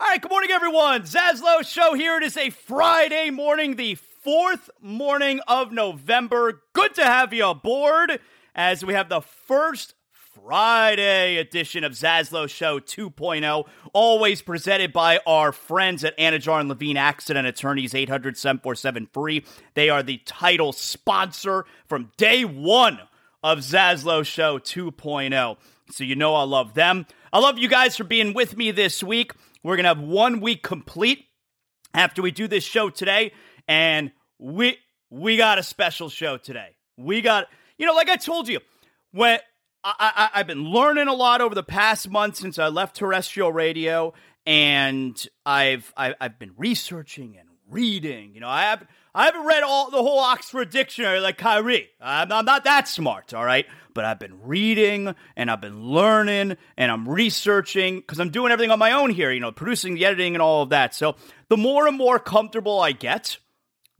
All right, good morning, everyone. Zaslow Show here. It is a Friday morning, the fourth morning of November. Good to have you aboard as we have the first Friday edition of Zaslow Show 2.0, always presented by our friends at Anidjar and Levine Accident Attorneys, 800 747 free. They are the title sponsor from day one of Zaslow Show 2.0. So you know I love them. I love you guys for being with me this week. We're going to have one week complete after we do this show today. And we we got a special show today. We got, you know, like I told you, when I, I, have been learning a lot over the past month since I left terrestrial radio, and I've I, I've been researching and reading. You know, I have I haven't read all the whole Oxford Dictionary like Kyrie. I'm, I'm not that smart, all right. But I've been reading and I've been learning and I'm researching because I'm doing everything on my own here. You know, producing the editing and all of that. So the more and more comfortable I get,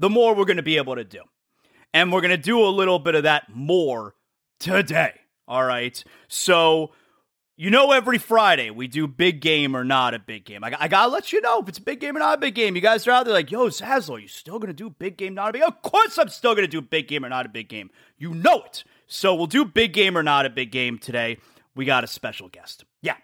the more we're going to be able to do, and we're going to do a little bit of that more today. All right. So you know, every Friday we do big game or not a big game. I, I, gotta let you know if it's a big game or not a big game. You guys are out there like, yo, Zaslow, you still gonna do big game, not a big game? Of course I'm still gonna do big game or not a big game. You know it. So we'll do big game or not a big game today. We got a special guest. Yeah,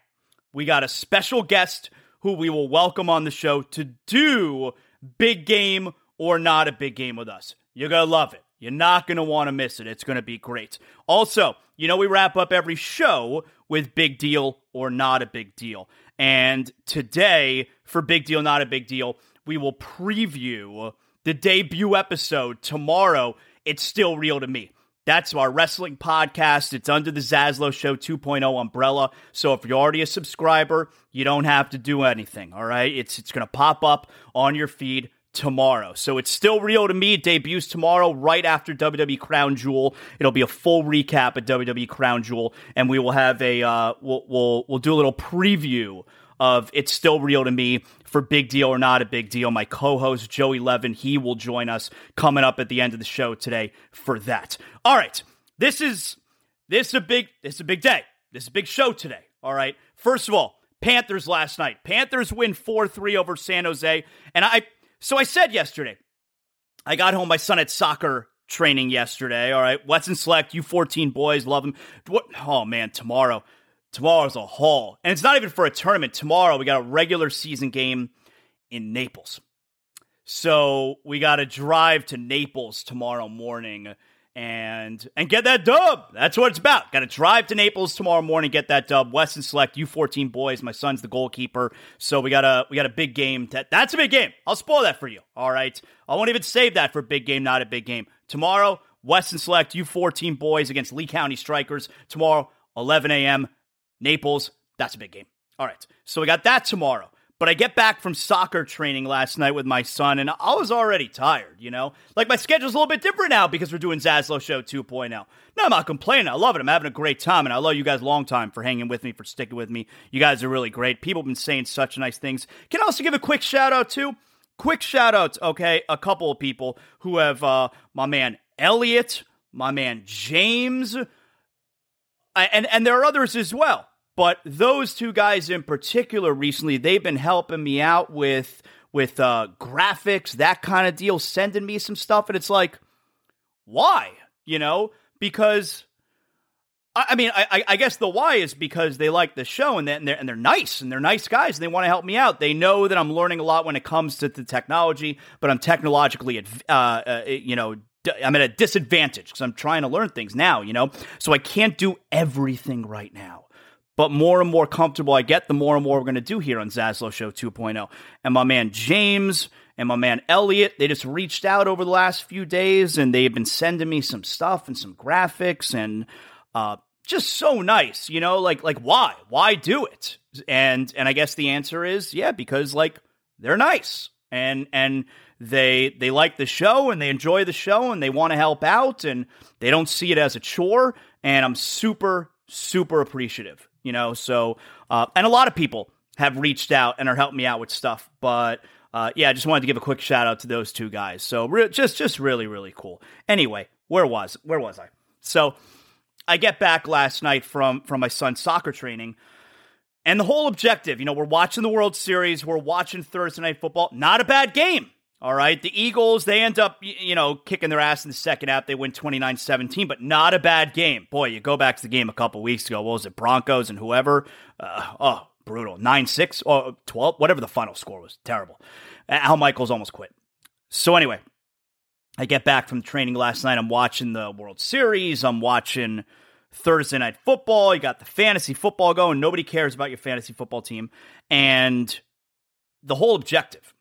we got a special guest who we will welcome on the show to do big game or not a big game with us. You're gonna love it. You're not want to miss it. It's to be great. Also, you know, we wrap up every show with big deal or not a big deal. And today, for big deal, not a big deal, we will preview the debut episode tomorrow. It's still real to me. That's our wrestling podcast. It's under the Zaslow Show 2.0 umbrella. So if you're already a subscriber, you don't have to do anything. All right. It's, it's going to pop up on your feed tomorrow. So it's still real to me. It debuts tomorrow, right after WWE Crown Jewel. It'll be a full recap of WWE Crown Jewel, and we will have a uh, we'll we'll we'll do a little preview of It's Still Real to Me for Big Deal or Not a Big Deal. My co host, Joey Levin, he will join us coming up at the end of the show today for that. All right. This is this is a big this is a big day. This is a big show today. All right. First of all, Panthers last night. Panthers win 4-3 over San Jose. And I so I said yesterday, I got home. My son had soccer training yesterday. All right. Weston Select, you 14 boys, love them. What oh man, tomorrow. Tomorrow's a haul. And it's not even for a tournament. Tomorrow we got a regular season game in Naples. So we got to drive to Naples tomorrow morning and and get that dub. That's what it's about. Got to drive to Naples tomorrow morning, get that dub. Weston Select, U14 boys. My son's the goalkeeper, so we got a we got a big game. That, that's a big game. I'll spoil that for you. All right, I won't even save that for a big game, not a big game. Tomorrow, Weston Select, U14 boys against Lee County Strikers. Tomorrow, 11 a.m. Naples. That's a big game. All right, so we got that tomorrow. But I get back from soccer training last night with my son, and I was already tired, you know? Like, my schedule's a little bit different now because we're doing Zaslow Show 2.0. No, I'm not complaining. I love it. I'm having a great time, and I love you guys long time for hanging with me, for sticking with me. You guys are really great. People have been saying such nice things. Can I also give a quick shout out, to, Quick shout out, okay? A couple of people who have, uh, my man Elliot, my man James, and, and there are others as well but those two guys in particular recently, they've been helping me out with with uh, graphics, that kind of deal, sending me some stuff, and it's like, why? You know, because I, mean, I, I, guess the why is because they like the show and, they're, and they're nice and they're nice guys and they want to help me out. They know that I'm learning a lot when it comes to the technology, but I'm technologically, uh, uh, you know, I'm at a disadvantage because I'm trying to learn things now, you know? So I can't do everything right now. But more and more comfortable I get, the more and more we're going to do here on Zaslow Show 2.0. And my man James and my man Elliot, they just reached out over the last few days and they've been sending me some stuff and some graphics and uh, just so nice, you know, like like why? Why do it? And and I guess the answer is yeah, because like they're nice and and they they like the show and they enjoy the show and they want to help out and they don't see it as a chore and I'm super super appreciative you know. So, uh, and a lot of people have reached out and are helping me out with stuff, but. Uh, yeah, I just wanted to give a quick shout out to those two guys. So re- just, just really, really cool. Anyway, where was, where was I? So I get back last night from from my son's soccer training, and the whole objective, you know, we're watching the World Series, we're watching Thursday night football. Not a bad game. All right. The Eagles, they end up, you know, kicking their ass in the second half. They win 29 17, but not a bad game. Boy, you go back to the game a couple weeks ago. What was it? Broncos and whoever. Uh, oh, brutal. 9 6 or 12, whatever the final score was. Terrible. Al Michaels almost quit. So, anyway, I get back from training last night. I'm watching the World Series. I'm watching Thursday night football. You got the fantasy football going. Nobody cares about your fantasy football team. And the whole objective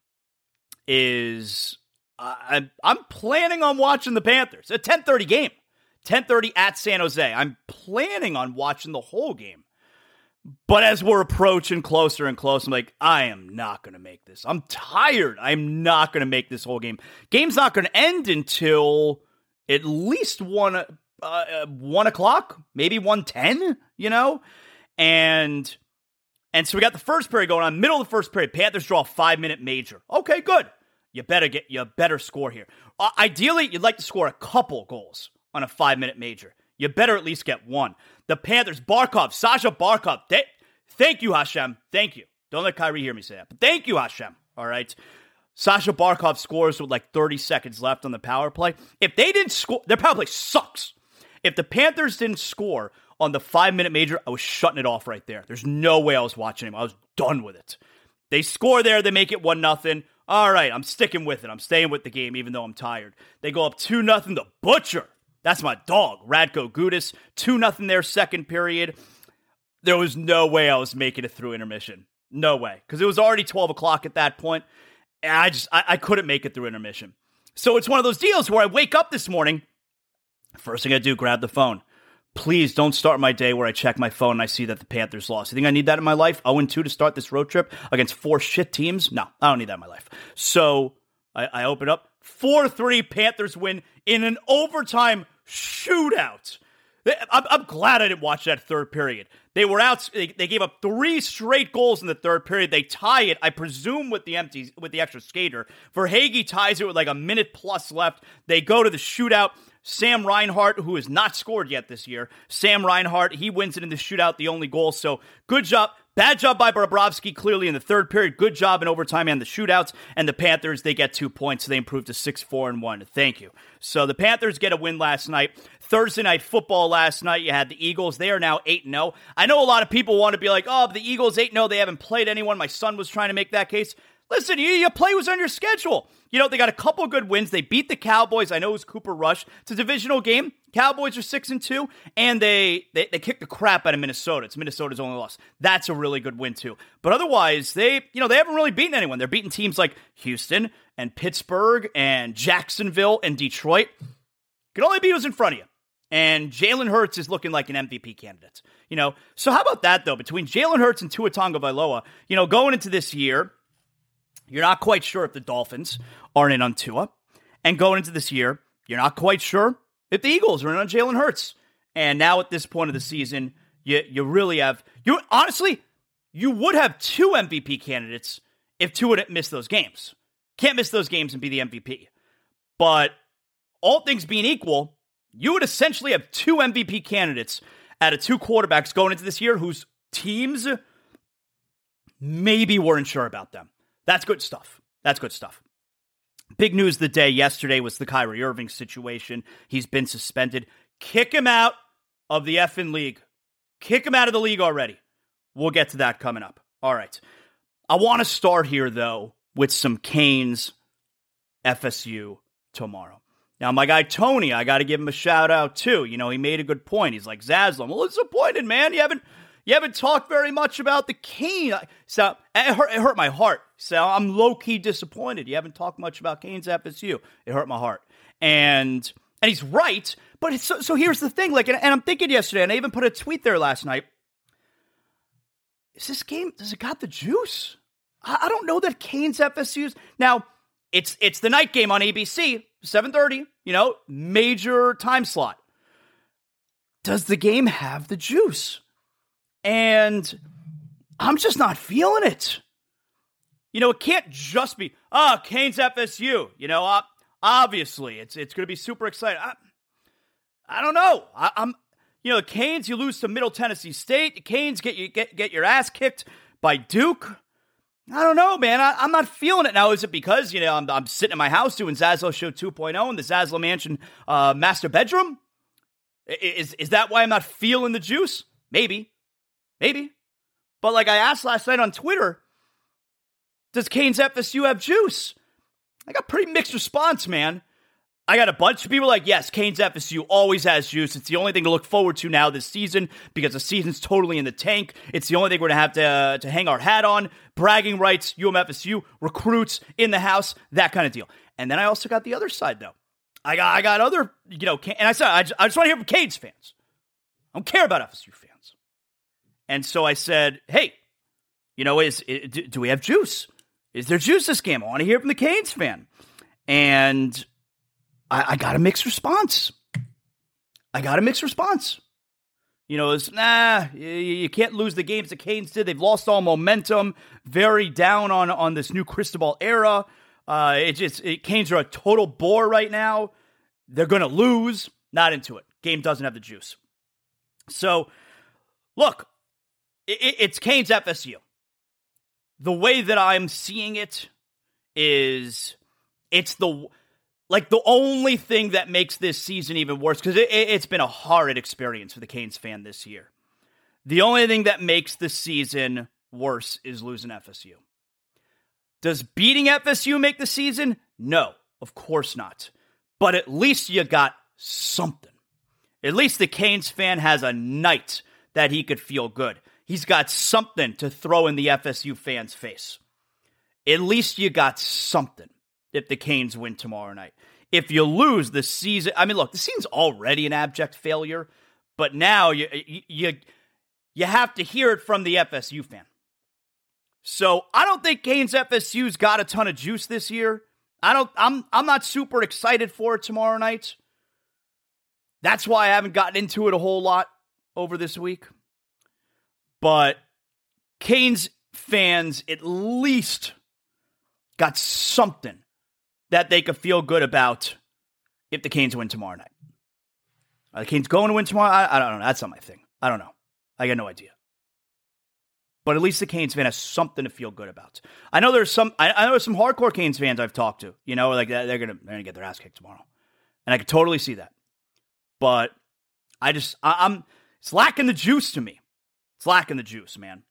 is I'm, I'm planning on watching the Panthers. A 10:30 game. 10:30 at San Jose. I'm planning on watching the whole game. But as we're approaching closer and closer, I'm like, I am not going to make this. I'm tired. I'm not going to make this whole game. Game's not going to end until at least one uh, uh one o'clock, maybe one ten. You know, and and so we got the first period going on. Middle of the first period, Panthers draw a five minute major. Okay, good. You better get you better score here. Uh, ideally, you'd like to score a couple goals on a five minute major. You better at least get one. The Panthers, Barkov, Sasha Barkov. They, thank you, Hashem. Thank you. Don't let Kyrie hear me say that. But thank you, Hashem. All right. Sasha Barkov scores with like 30 seconds left on the power play. If they didn't score, their power play sucks. If the Panthers didn't score on the five minute major, I was shutting it off right there. There's no way I was watching him. I was done with it. They score there, they make it one nothing. All right, I'm sticking with it. I'm staying with the game, even though I'm tired. They go up 2 nothing. The Butcher. That's my dog, Radko Gudas. 2 nothing there, second period. There was no way I was making it through intermission. No way. Because it was already 12 o'clock at that point. point, And I just, I, I couldn't make it through intermission. So it's one of those deals where I wake up this morning. First thing I do, grab the phone. Please don't start my day where I check my phone and I see that the Panthers lost. You think I need that in my life? 0 2 to start this road trip against four shit teams? No, I don't need that in my life. So I, I open up 4 3 Panthers win in an overtime shootout. I'm, I'm glad I didn't watch that third period. They were out. They, they gave up three straight goals in the third period. They tie it, I presume, with the empties with the extra skater. Verhaeghe ties it with like a minute plus left. They go to the shootout. Sam Reinhart, who has not scored yet this year, Sam Reinhart, he wins it in the shootout, the only goal. So good job. Bad job by Bobrovsky, clearly in the third period. Good job in overtime and the shootouts. And the Panthers, they get two points. So they improve to 6 4 and 1. Thank you. So the Panthers get a win last night. Thursday night football last night, you had the Eagles. They are now 8 0. I know a lot of people want to be like, oh, the Eagles 8 0. They haven't played anyone. My son was trying to make that case. Listen, you, your play was on your schedule. You know, they got a couple good wins. They beat the Cowboys. I know it was Cooper Rush. It's a divisional game. Cowboys are six and two, and they, they they kicked the crap out of Minnesota. It's Minnesota's only loss. That's a really good win too. But otherwise, they you know they haven't really beaten anyone. They're beating teams like Houston and Pittsburgh and Jacksonville and Detroit. Can only beat who's in front of you. And Jalen Hurts is looking like an MVP candidate. You know, so how about that though? Between Jalen Hurts and Tua Tagovailoa, you know, going into this year, you're not quite sure if the Dolphins are in on Tua. And going into this year, you're not quite sure if the Eagles are in on Jalen Hurts. And now at this point of the season, you you really have you honestly, you would have two MVP candidates if Tua didn't miss those games. Can't miss those games and be the MVP. But all things being equal, you would essentially have two MVP candidates out of two quarterbacks going into this year whose teams maybe weren't sure about them. That's good stuff. That's good stuff. Big news the day yesterday was the Kyrie Irving situation. He's been suspended. Kick him out of the effing league. Kick him out of the league already. We'll get to that coming up. All right. I want to start here, though, with some Canes FSU tomorrow. Now, my guy Tony, I got to give him a shout out too. You know, he made a good point. He's like, Zaslin, well, disappointed, man. You haven't you haven't talked very much about the Cane. So it hurt, it hurt my heart. So I'm low key disappointed. You haven't talked much about Canes FSU. It hurt my heart. And and he's right. But so, so here's the thing. Like, and, and I'm thinking yesterday, and I even put a tweet there last night. Is this game? Does it got the juice? I, I don't know that Canes FSU's now. It's it's the night game on ABC, 7:30. You know, major time slot. Does the game have the juice? And I'm just not feeling it. You know, it can't just be, oh, Canes FSU. You know, uh, obviously, it's it's going to be super exciting. I, I don't know. I, am you know, the Canes, you lose to Middle Tennessee State. The Canes get you get get your ass kicked by Duke. I don't know, man. I, am not feeling it now. Is it because you know I'm, I'm sitting in my house doing Zazzle Show 2.0 in the Zazzle Mansion uh, master bedroom? Is is that why I'm not feeling the juice? Maybe. Maybe. But like I asked last night on Twitter, does Canes FSU have juice? I got pretty mixed response, man. I got a bunch of people like, yes, Canes FSU always has juice. It's the only thing to look forward to now this season because the season's totally in the tank. It's the only thing we're going to have to, uh, to hang our hat on. Bragging rights, UMFSU, recruits in the house, that kind of deal. And then I also got the other side, though. I got, I got other, you know, and I said, I just, I just want to hear from Canes fans. I don't care about FSU fans. And so I said, hey, you know, is, do we have juice? Is there juice this game? I want to hear from the Canes fan. And I, I got a mixed response. I got a mixed response. You know, it's nah, you, you, can't lose the games the Canes did. They've lost all momentum, very down on, on this new Cristobal era. Uh, it just, it, Canes are a total bore right now. They're to lose. Not into it. Game doesn't have the juice. So, look, it, it's Canes FSU. The way that I'm seeing it is it's the like the only thing that makes this season even worse because it, has been a horrid experience for the Canes fan this year. The only thing that makes the season worse is losing FSU. Does beating FSU make the season? No, of course not. But at least you got something. At least the Canes fan has a night that he could feel good he's got something to throw in the FSU fans' face. At least you got something if the Canes win tomorrow night. If you lose the season, I mean, look, the season's already an abject failure, but now you you you have to hear it from the FSU fan. So I don't think Canes FSU's got a ton of juice this year. I don't. I'm I'm not super excited for it tomorrow night. That's why I haven't gotten into it a whole lot over this week. But Canes fans at least got something that they could feel good about if the Canes win tomorrow night. Are the Canes going to win tomorrow? I, I don't know. That's not my thing. I don't know. I got no idea. But at least the Canes fan has something to feel good about. I know there's some. I, I know there's some hardcore Canes fans I've talked to. You know, like they're gonna they're gonna get their ass kicked tomorrow, and I could totally see that. But I just I, I'm it's lacking the juice to me. It's lacking the juice, man.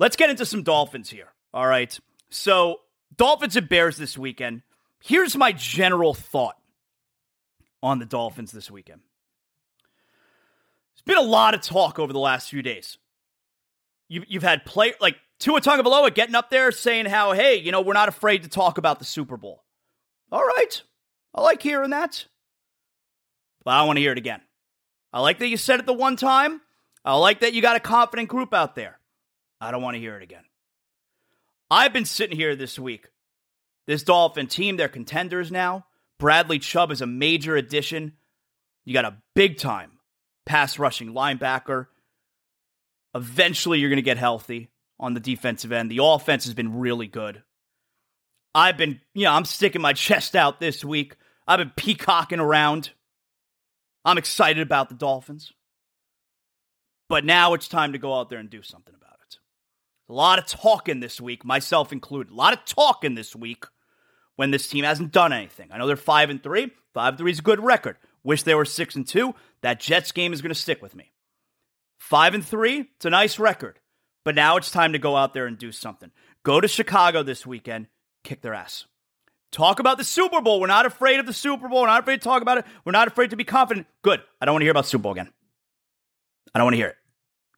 Let's get into some Dolphins here. All right. So Dolphins and Bears this weekend. Here's my general thought on the Dolphins this weekend. There's been a lot of talk over the last few days. You, you've had play like Tua Tagovailoa getting up there saying how, hey, you know, we're not afraid to talk about the Super Bowl. All right, I like hearing that, but I want to hear it again. I like that you said it the one time. I like that you got a confident group out there. I don't want to hear it again. I've been sitting here this week. This Dolphin team, they're contenders now. Bradley Chubb is a major addition. You got a big time pass rushing linebacker. Eventually, you're going to get healthy on the defensive end. The offense has been really good. I've been, you know, I'm sticking my chest out this week. I've been peacocking around. I'm excited about the Dolphins. But now it's time to go out there and do something about it. A lot of talking this week, myself included. A lot of talking this week when this team hasn't done anything. I know they're 5 and 3. 5 3 is a good record. Wish they were 6 and 2. That Jets game is going to stick with me. 5 and 3, it's a nice record. But now it's time to go out there and do something. Go to Chicago this weekend, kick their ass. Talk about the Super Bowl. We're not afraid of the Super Bowl. We're not afraid to talk about it. We're not afraid to be confident. Good. I don't want to hear about Super Bowl again. I don't want to hear it.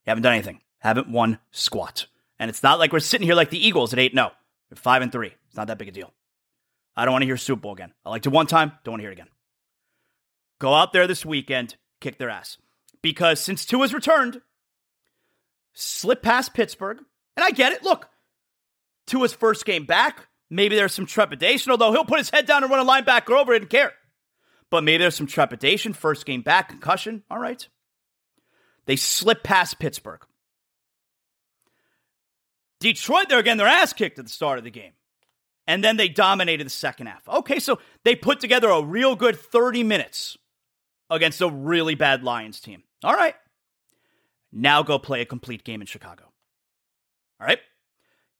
You haven't done anything. Haven't won squat. And it's not like we're sitting here like the Eagles at 8 no. Oh. We're 5 and 3. It's not that big a deal. I don't want to hear Super Bowl again. I liked it one time, don't want to hear it again. Go out there this weekend, kick their ass. Because since two Tua's returned, slip past Pittsburgh, and I get it. Look, Tua's first game back, maybe there's some trepidation, although he'll put his head down and run a linebacker over it and care. But maybe there's some trepidation, first game back, concussion. All right. They slip past Pittsburgh. Detroit, they're getting their ass kicked at the start of the game and then they dominated the second half. Okay, so they put together a real good 30 minutes against a really bad Lions team. All right. Now go play a complete game in Chicago. All right.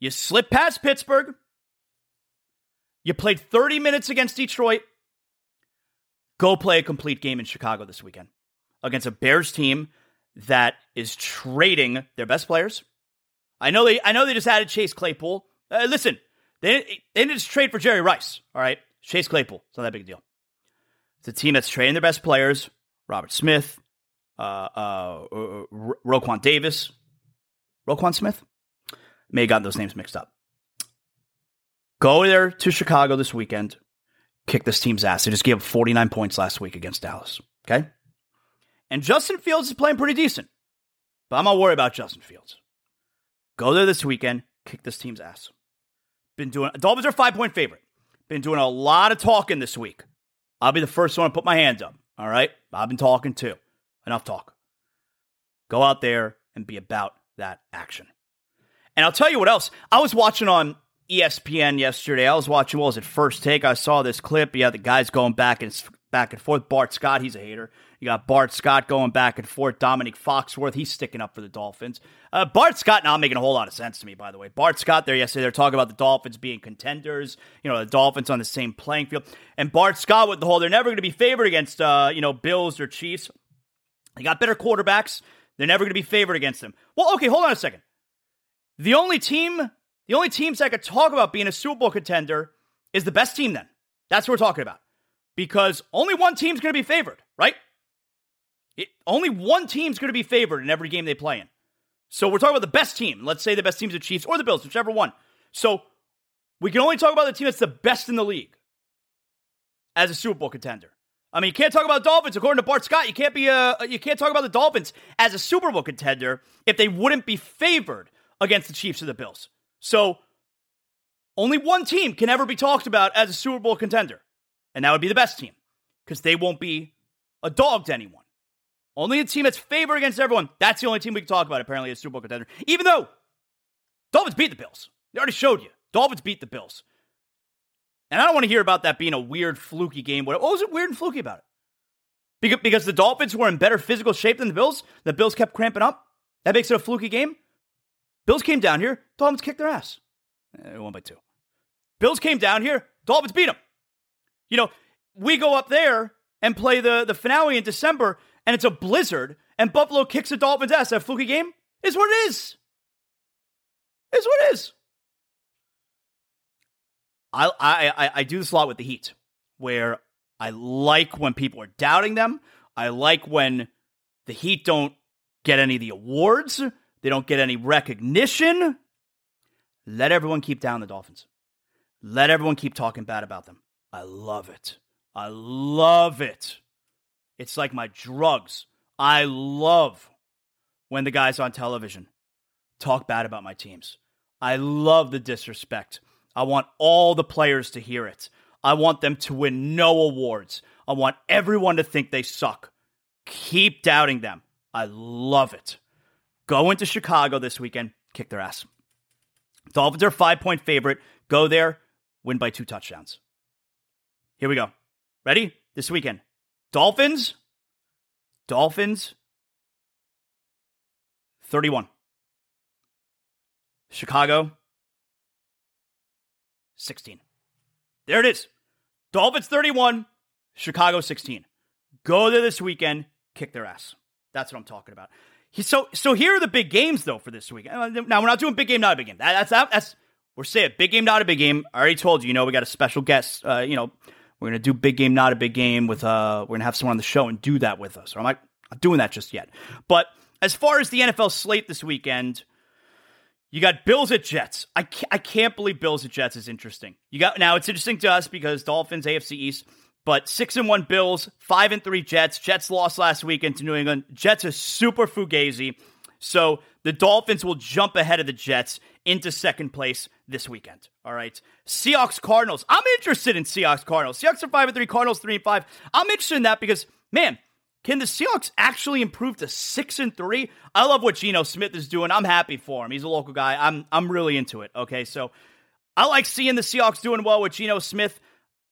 You slip past Pittsburgh. You played 30 minutes against Detroit. Go play a complete game in Chicago this weekend against a Bears team that is trading their best players. I know they I know they just added Chase Claypool. Uh, listen, they, they didn't just trade for Jerry Rice, all right? Chase Claypool. It's not that big a deal. It's a team that's trading their best players Robert Smith, uh, uh, uh, Roquan Davis, Roquan Smith. May have gotten those names mixed up. Go there to Chicago this weekend, kick this team's ass. They just gave up 49 points last week against Dallas, okay? And Justin Fields is playing pretty decent, but I'm not worried about Justin Fields. Go there this weekend, kick this team's ass. Been doing Dolphins are five point favorite. Been doing a lot of talking this week. I'll be the first one to put my hands up. All right. I've been talking too. Enough talk. Go out there and be about that action. And I'll tell you what else. I was watching on ESPN yesterday. I was watching what was it first take. I saw this clip. Yeah, the guys going back and back and forth. Bart Scott, he's a hater. You got Bart Scott going back and forth. Domonique Foxworth, he's sticking up for the Dolphins. Uh, Bart Scott not making a whole lot of sense to me, by the way. Bart Scott there yesterday, they're talking about the Dolphins being contenders, you know, the Dolphins on the same playing field. And Bart Scott with the whole, they're never going to be favored against, uh, you know, Bills or Chiefs. They got better quarterbacks. They're never going to be favored against them. Well, okay, hold on a second. The only team, the only teams that could talk about being a Super Bowl contender is the best team then. That's what we're talking about because only one team's going to be favored, right? It, only one team's going to be favored in every game they play in. So we're talking about the best team. Let's say the best team's the Chiefs or the Bills, whichever one. So we can only talk about the team that's the best in the league as a Super Bowl contender. I mean, you can't talk about Dolphins according to Bart Scott. You can't be a you can't talk about the Dolphins as a Super Bowl contender if they wouldn't be favored against the Chiefs or the Bills. So only one team can ever be talked about as a Super Bowl contender and that would be the best team because they won't be a dog to anyone. Only a team that's favored against everyone. That's the only team we can talk about, apparently, as Super Bowl contender. Even though Dolphins beat the Bills. They already showed you. Dolphins beat the Bills. And I don't want to hear about that being a weird, fluky game. What was it weird and fluky about it? Because, the Dolphins were in better physical shape than the Bills? The Bills kept cramping up? That makes it a fluky game? Bills came down here. Dolphins kicked their ass. Eh, one by two. Bills came down here. Dolphins beat them. You know, we go up there and play the, the finale in December, and it's a blizzard, and Buffalo kicks the Dolphins' ass. That fluky game is what it is. Is what it is. I, I, I do this a lot with the Heat, where I like when people are doubting them. I like when the Heat don't get any of the awards, they don't get any recognition. Let everyone keep down the Dolphins. Let everyone keep talking bad about them. I love it. I love it. It's like my drugs. I love when the guys on television talk bad about my teams. I love the disrespect. I want all the players to hear it. I want them to win no awards. I want everyone to think they suck. Keep doubting them. I love it. Go into Chicago this weekend, kick their ass. Dolphins are five point favorite. Go there, win by two touchdowns. Here we go. Ready? This weekend. Dolphins. Dolphins. 31. Chicago. 16. There it is. Dolphins 31, Chicago 16. Go there this weekend, kick their ass. That's what I'm talking about. So so here are the big games though for this week. Uh, now we're not doing big game, not a big game. That, that's that's we're saying big game, not a big game. I already told you. You know we got a special guest. Uh, you know we're gonna do big game, not a big game with uh we're gonna have someone on the show and do that with us. I'm not, not doing that just yet. But as far as the NFL slate this weekend, you got Bills at Jets. I can't, I can't believe Bills at Jets is interesting. You got now it's interesting to us because Dolphins AFC East, but six and one Bills, five and three Jets. Jets lost last weekend to New England. Jets are super fugazi, so the Dolphins will jump ahead of the Jets into second place this weekend. All right, Seahawks Cardinals. I'm interested in Seahawks Cardinals. Seahawks are five and three. Cardinals three and five. I'm interested in that because man, can the Seahawks actually improve to six and three? I love what Geno Smith is doing. I'm happy for him. He's a local guy. I'm I'm really into it. Okay, so I like seeing the Seahawks doing well with Geno Smith.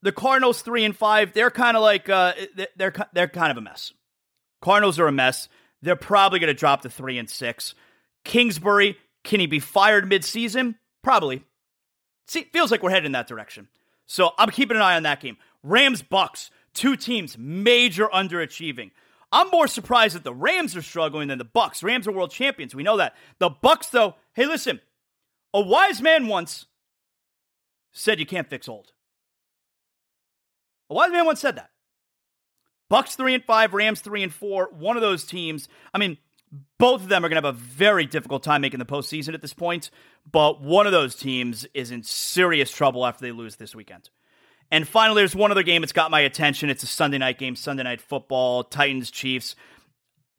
The Cardinals three and five. They're kind of like uh, they're they're kind of a mess. Cardinals are a mess. They're probably going to drop to three and six. Kingsbury, can he be fired midseason? Probably. See, feels like we're heading in that direction. So I'm keeping an eye on that game. Rams Bucs. Two teams major underachieving. I'm more surprised that the Rams are struggling than the Bucs. Rams are world champions. We know that. The Bucs, though, hey, listen, a wise man once said you can't fix old. A wise man once said that. Bucs three and five, Rams three and four. One of those teams. I mean, both of them are going to have a very difficult time making the postseason at this point. But one of those teams is in serious trouble after they lose this weekend. And finally, there's one other game that's got my attention. It's a Sunday night game, Sunday night football, Titans Chiefs.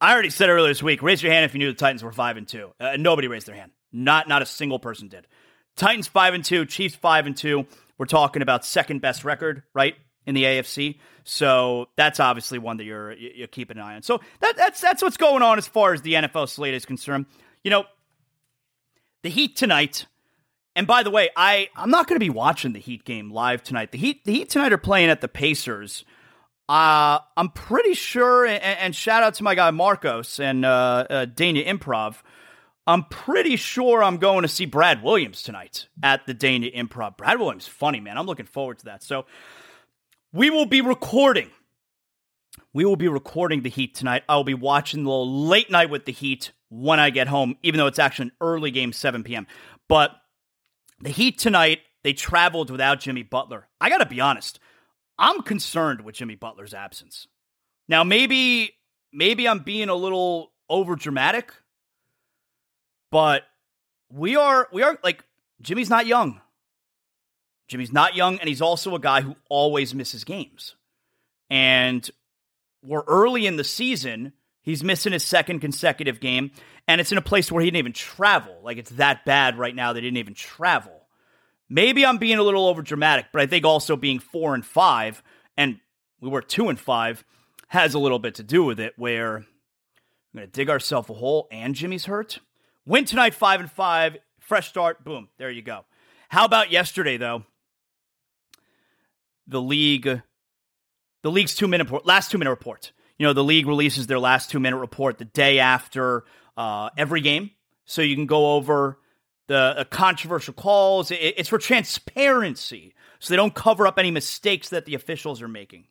I already said earlier this week. Raise your hand if you knew the Titans were five and two. Uh, nobody raised their hand. Not not a single person did. Titans five and two, Chiefs five and two. We're talking about second best record, right, in the AFC. So that's obviously one that you're you're keeping an eye on. So that, that's that's what's going on as far as the NFL slate is concerned. You know, the Heat tonight and by the way, I I'm not going to be watching the Heat game live tonight. The Heat the Heat tonight are playing at the Pacers. Uh, I'm pretty sure, and, and shout out to my guy Marcos and uh, uh, Dania Improv. I'm pretty sure I'm going to see Brad Williams tonight at the Dania Improv. Brad Williams, funny man. I'm looking forward to that. So we will be recording. We will be recording the Heat tonight. I'll be watching the late night with the Heat when I get home, even though it's actually an early game, 7 p.m. But the Heat tonight, they traveled without Jimmy Butler. I got to be honest. I'm concerned with Jimmy Butler's absence. Now, maybe maybe I'm being a little over dramatic, but we are we are like Jimmy's not young. Jimmy's not young and he's also a guy who always misses games. And we're early in the season, he's missing his second consecutive game and it's in a place where he didn't even travel. Like it's that bad right now they didn't even travel. Maybe I'm being a little over dramatic, but I think also being four and five, and we were two and five, has a little bit to do with it. Where we're going to dig ourselves a hole, and Jimmy's hurt. Win tonight, five and five, fresh start. Boom, there you go. How about yesterday though? The league, the league's two minute last two minute report. You know, the league releases their last two minute report the day after uh, every game, so you can go over the uh, controversial calls. It, it's for transparency, so they don't cover up any mistakes that the officials are making.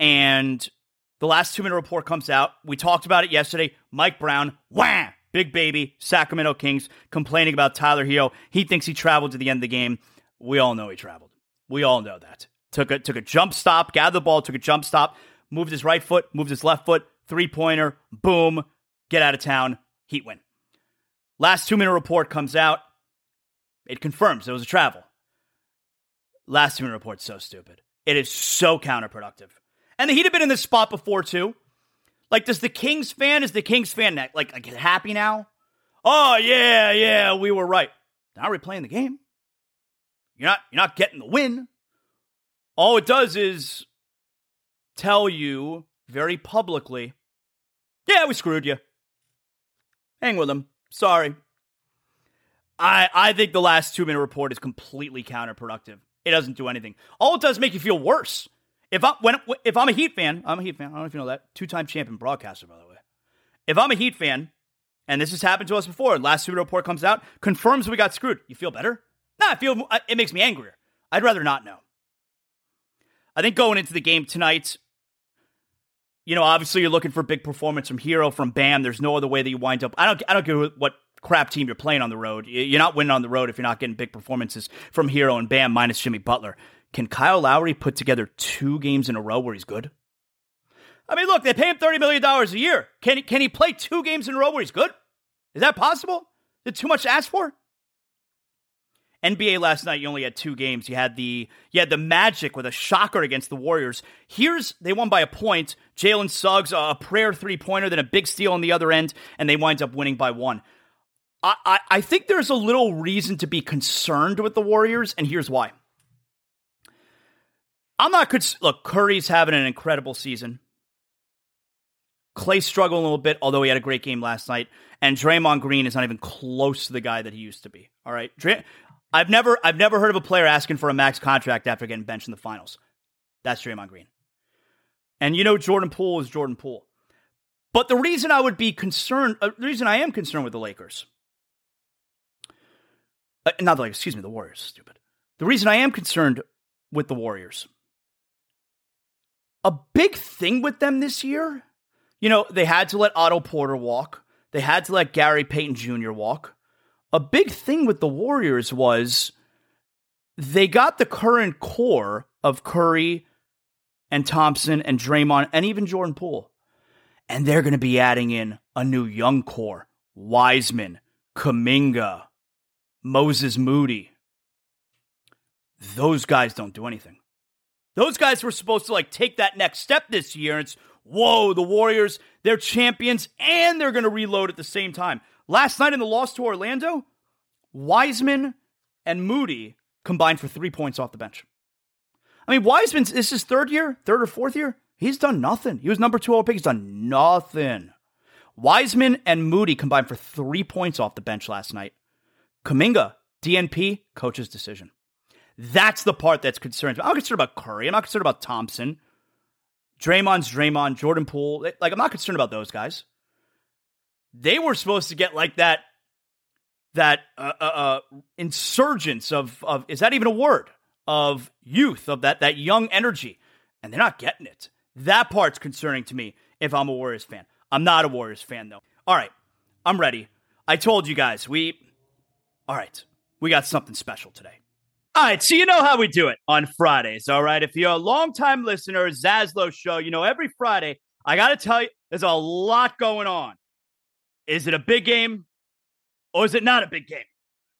And the last two minute report comes out. We talked about it yesterday. Mike Brown, wham, big baby, Sacramento Kings, complaining about Tyler Herro. He thinks he traveled to the end of the game. We all know he traveled. We all know that. Took a took a jump stop, gathered the ball, took a jump stop, moved his right foot, moved his left foot, three pointer, boom, get out of town, Heat win. Last two minute report comes out. It confirms it was a travel. Last two minute report's so stupid. It is so counterproductive. And the Heat have been in this spot before too. Like, does the Kings fan, is the Kings fan like, like happy now? Oh yeah, yeah, we were right. Now we're playing the game. You're not you're not getting the win. All it does is tell you very publicly, yeah, we screwed you. Hang with them. Sorry. I I think the last two minute report is completely counterproductive. It doesn't do anything. All it does is make you feel worse. If I when if I'm a Heat fan, I'm a Heat fan. I don't know if you know that. Two time champion broadcaster, by the way. If I'm a Heat fan, and this has happened to us before, last two minute report comes out, confirms we got screwed. You feel better? No, I feel it makes me angrier. I'd rather not know. I think going into the game tonight, you know, obviously you're looking for big performance from Herro, from Bam. There's no other way that you wind up. I don't, I don't care what crap team you're playing on the road. You're not winning on the road if you're not getting big performances from Herro and Bam minus Jimmy Butler. Can Kyle Lowry put together two games in a row where he's good? I mean, look, they pay him $30 million a year. Can he, can he play two games in a row where he's good? Is that possible? Is it too much to ask for? NBA last night, you only had two games. You had the you had the Magic with a shocker against the Warriors. Here's they won by a point. Jalen Suggs a prayer three pointer, then a big steal on the other end, and they wind up winning by one. I, I, I think there's a little reason to be concerned with the Warriors, and here's why. I'm not cons- look. Curry's having an incredible season. Clay struggling a little bit, although he had a great game last night. And Draymond Green is not even close to the guy that he used to be. All right, Dray- I've never I've never heard of a player asking for a max contract after getting benched in the finals. That's Draymond Green. And you know Jordan Poole is Jordan Poole. But the reason I would be concerned, uh, the reason I am concerned with the Lakers, uh, not the Lakers, excuse me, the Warriors, stupid. The reason I am concerned with the Warriors, a big thing with them this year, you know, they had to let Otto Porter walk. They had to let Gary Payton Jr. walk a big thing with the Warriors was they got the current core of Curry and Thompson and Draymond and even Jordan Poole. And they're going to be adding in a new young core Wiseman, Kuminga, Moses Moody. Those guys don't do anything. Those guys were supposed to like take that next step this year. It's, whoa, the Warriors, they're champions and they're going to reload at the same time. Last night in the loss to Orlando, Wiseman and Moody combined for three points off the bench. I mean, Wiseman's this is his third year, third or fourth year. He's done nothing. He was number two overall pick. He's done nothing. Wiseman and Moody combined for three points off the bench last night. Kuminga, DNP, coach's decision. That's the part that's concerned. I'm not concerned about Curry. I'm not concerned about Thompson. Draymond's Draymond, Jordan Poole. Like, I'm not concerned about those guys. They were supposed to get like that that uh, uh, uh, insurgence of of is that even a word of youth of that that young energy, and they're not getting it. That part's concerning to me. If I'm a Warriors fan, I'm not a Warriors fan though. All right, I'm ready. I told you guys we. All right, we got something special today. All right, so you know how we do it on Fridays. All right, if you're a longtime listener, Zaslow Show, you know every Friday I got to tell you, there's a lot going on. Is it a big game? or is it not a big game?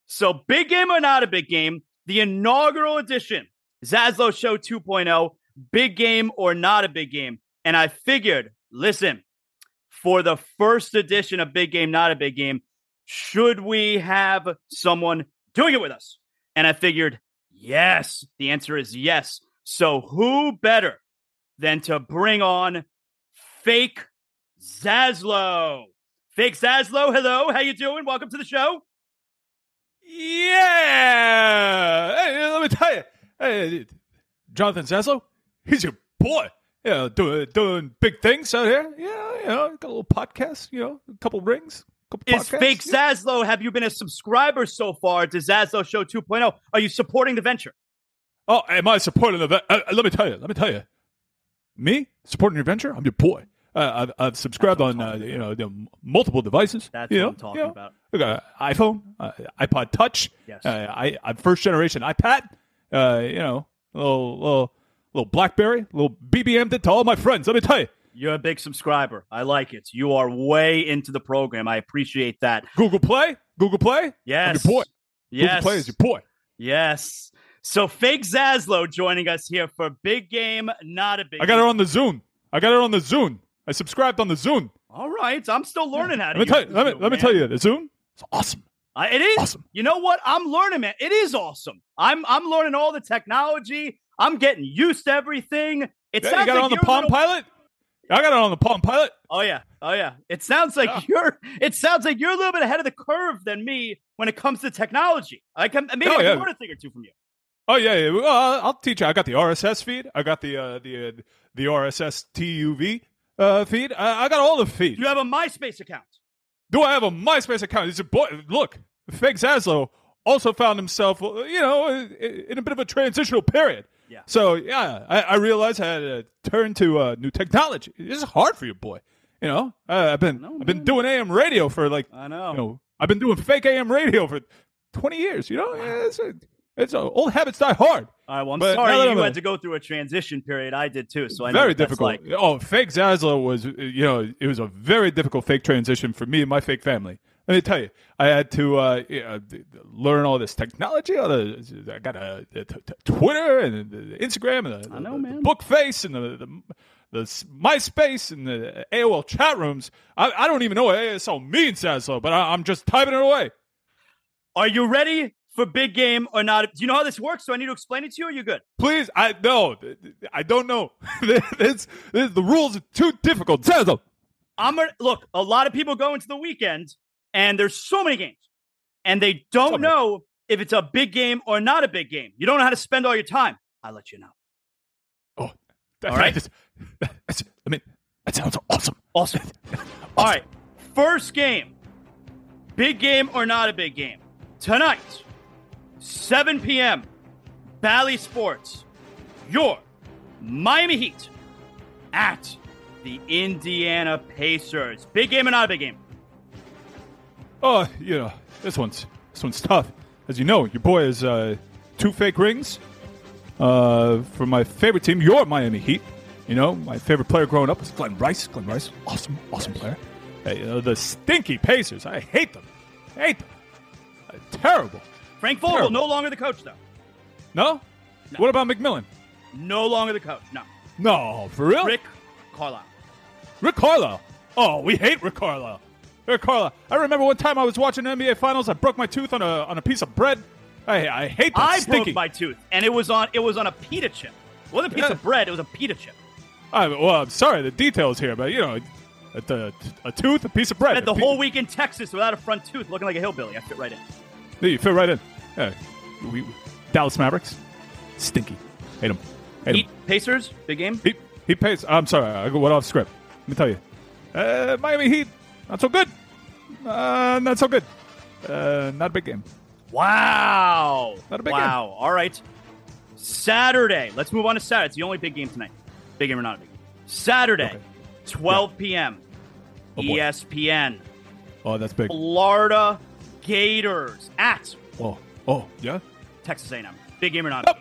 So, big game or not a big game, the inaugural edition, Zaslow Show 2.0, big game or not a big game. And I figured, listen, for the first edition of Big Game, Not a Big Game, should we have someone doing it with us? And I figured, yes. The answer is yes. So, who better than to bring on Fake Zaslow. Fake Zaslow, hello. How you doing? Welcome to the show. Yeah. Hey, let me tell you. Hey, Jonathan Zaslow, he's your boy. Yeah, doing doing big things out here. Yeah, you know, got a little podcast. You know, a couple rings. Couple Is Fake Zaslow, have you been a subscriber so far to Zaslow Show 2.0? Are you supporting the venture? Oh, am I supporting the? Uh, let me tell you. Let me tell you. Me supporting your venture? I'm your boy. Uh, I've, I've subscribed on uh, you know the multiple devices. That's you what know, I'm talking you know. about. I got iPhone, uh, iPod Touch. Yes. Uh, I I'm first generation iPad. Uh, you know, little little little BlackBerry, little BBM to all my friends. Let me tell you, You're a big subscriber. I like it. You are way into the program. I appreciate that. Google Play, Google Play. Yes. I'm your boy. Yes. Google Play is your boy. Yes. So Fake Zaslow joining us here for big game, not a big. I got game. on the Zoom. I got her on the Zoom. I subscribed on the Zoom. All right, I'm still learning how to. Let me tell you. Let me let me tell you, the Zoom. It's awesome. Uh, it is Awesome. You know what? I'm learning, man. It is awesome. I'm I'm learning all the technology. I'm getting used to everything. It Yeah, sounds you got like it on the Palm little- Pilot. I got it on the Palm Pilot. Oh yeah, oh yeah. It sounds like Yeah. you're. It sounds like you're a little bit ahead of the curve than me when it comes to technology. I can maybe Oh, I can learn a thing or two from you. Oh yeah, yeah. Well, I'll teach you. I got the RSS feed. I got the uh, the uh, the RSS TUV uh, feed. I, I got all the feeds. You have a MySpace account. Do I have a MySpace account? It's a boy. Look, Fake Zaslow also found himself, uh, you know, in a bit of a transitional period. Yeah. So yeah, I, I realized I had to turn to uh, new technology. This is hard for you, boy. You know, uh, I've been know, I've been doing AM radio for like I know. you know I've been doing fake AM radio for twenty years. You know, Yeah, it's a, it's a, old habits die hard. All right. Well, I'm But sorry you had to go through a transition period. I did too. So I very difficult. like. Oh, fake Zaslow was, uh, you know, it was a very difficult fake transition for me and my fake family. Let me tell you, I had to uh, you know, learn all this technology. All the, I got a, a t- t- Twitter and the Instagram and the, I know, the, man. the book face and the, the the MySpace and the AOL chat rooms. I, I don't even know what ASL means, Zaslow, but I, I'm just typing it away. Are you ready for big game or not? Do you know how this works? Do I need to explain it to you? Or are you good? Please, I no, I don't know. this, this, the rules are too difficult, Zaslow. I'm gonna look. A lot of people go into the weekend, and there's so many games, and they don't know if it's a big game or not a big game. You don't know how to spend all your time. I'll let you know. Oh, that, All right. That's, that's, I mean, that sounds awesome. Awesome. All right. First game. Big game or not a big game? Tonight, 7 p.m. Bally Sports. Your Miami Heat at the Indiana Pacers. Big game or not a big game? Oh, you know, this one's this one's tough. As you know, your boy has uh, two fake rings uh, for my favorite team, your Miami Heat. You know, my favorite player growing up was Glen Rice. Glen Rice, awesome, awesome player. Hey, know, the stinky Pacers, I hate them. hate them. Uh, terrible. Frank Vogel, no longer the coach, though. No? What about McMillan? No longer the coach. No. No, for real? Rick Carlisle. Rick Carlisle. Oh, we hate Rick Carlisle. Rick Carlisle. I remember one time I was watching NBA Finals. I broke my tooth on a on a piece of bread. I I hate that I stinky. broke my tooth, and it was on it was on a pita chip. It wasn't a piece Yeah. of bread, it was a pita chip. I, well, I'm sorry the details here, but you know, a, a, a tooth, a piece of bread. Spent the whole week in Texas without a front tooth, looking like a hillbilly. I fit right in. Yeah, you fit right in. Yeah. We, Dallas Mavericks, stinky. Hate them. Hate Heat. Pacers, big game. He he pays. I'm sorry, I went off script. Let me tell you, uh, Miami Heat, not so good. Uh, not so good. Uh, not a big game. Wow. Not a big wow. All right. Saturday. Let's move on to Saturday. It's the only big game tonight. Big game or not a big game. Saturday, Okay. 12 p.m. Oh, boy. ESPN. Oh, that's big. Florida Gators at Oh, oh, yeah. Texas A&M. Big game or not? Nope.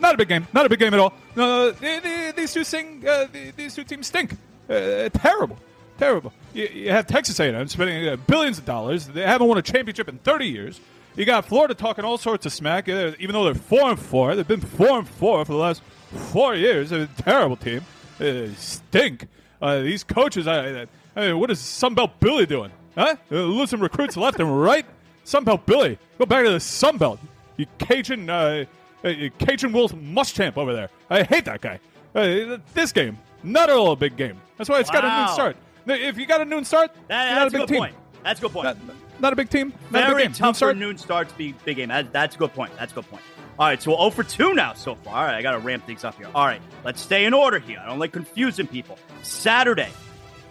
Not a big game. Not a big game at all. No, they, they, these two sing. Uh, the- these two teams stink. Uh, terrible, terrible. You, you have Texas A&M spending uh, billions of dollars. They haven't won a championship in 30 years. You got Florida talking all sorts of smack, uh, even though they're four and four. They've been four and four for the last four years. They're a terrible team. They stink. Uh, these coaches. I, I, I mean, what is Sunbelt Billy doing? Huh? Uh, losing recruits left and right. Sunbelt Billy, go back to the Sunbelt. You Cajun, uh, uh, Cajun Wolf Muschamp over there. I hate that guy. Uh, this game, not at all a big game. That's why it's got a noon start. If you got a noon start, That- that's a a good team. point. That's a good point. Not, not a big team. Not a big game. tough noon for start. noon start to be big game. That, that's a good point. That's a good point. All right, so we're 0 for 2 now so far. All right, I got to ramp things up here. All right, let's stay in order here. I don't like confusing people. Saturday,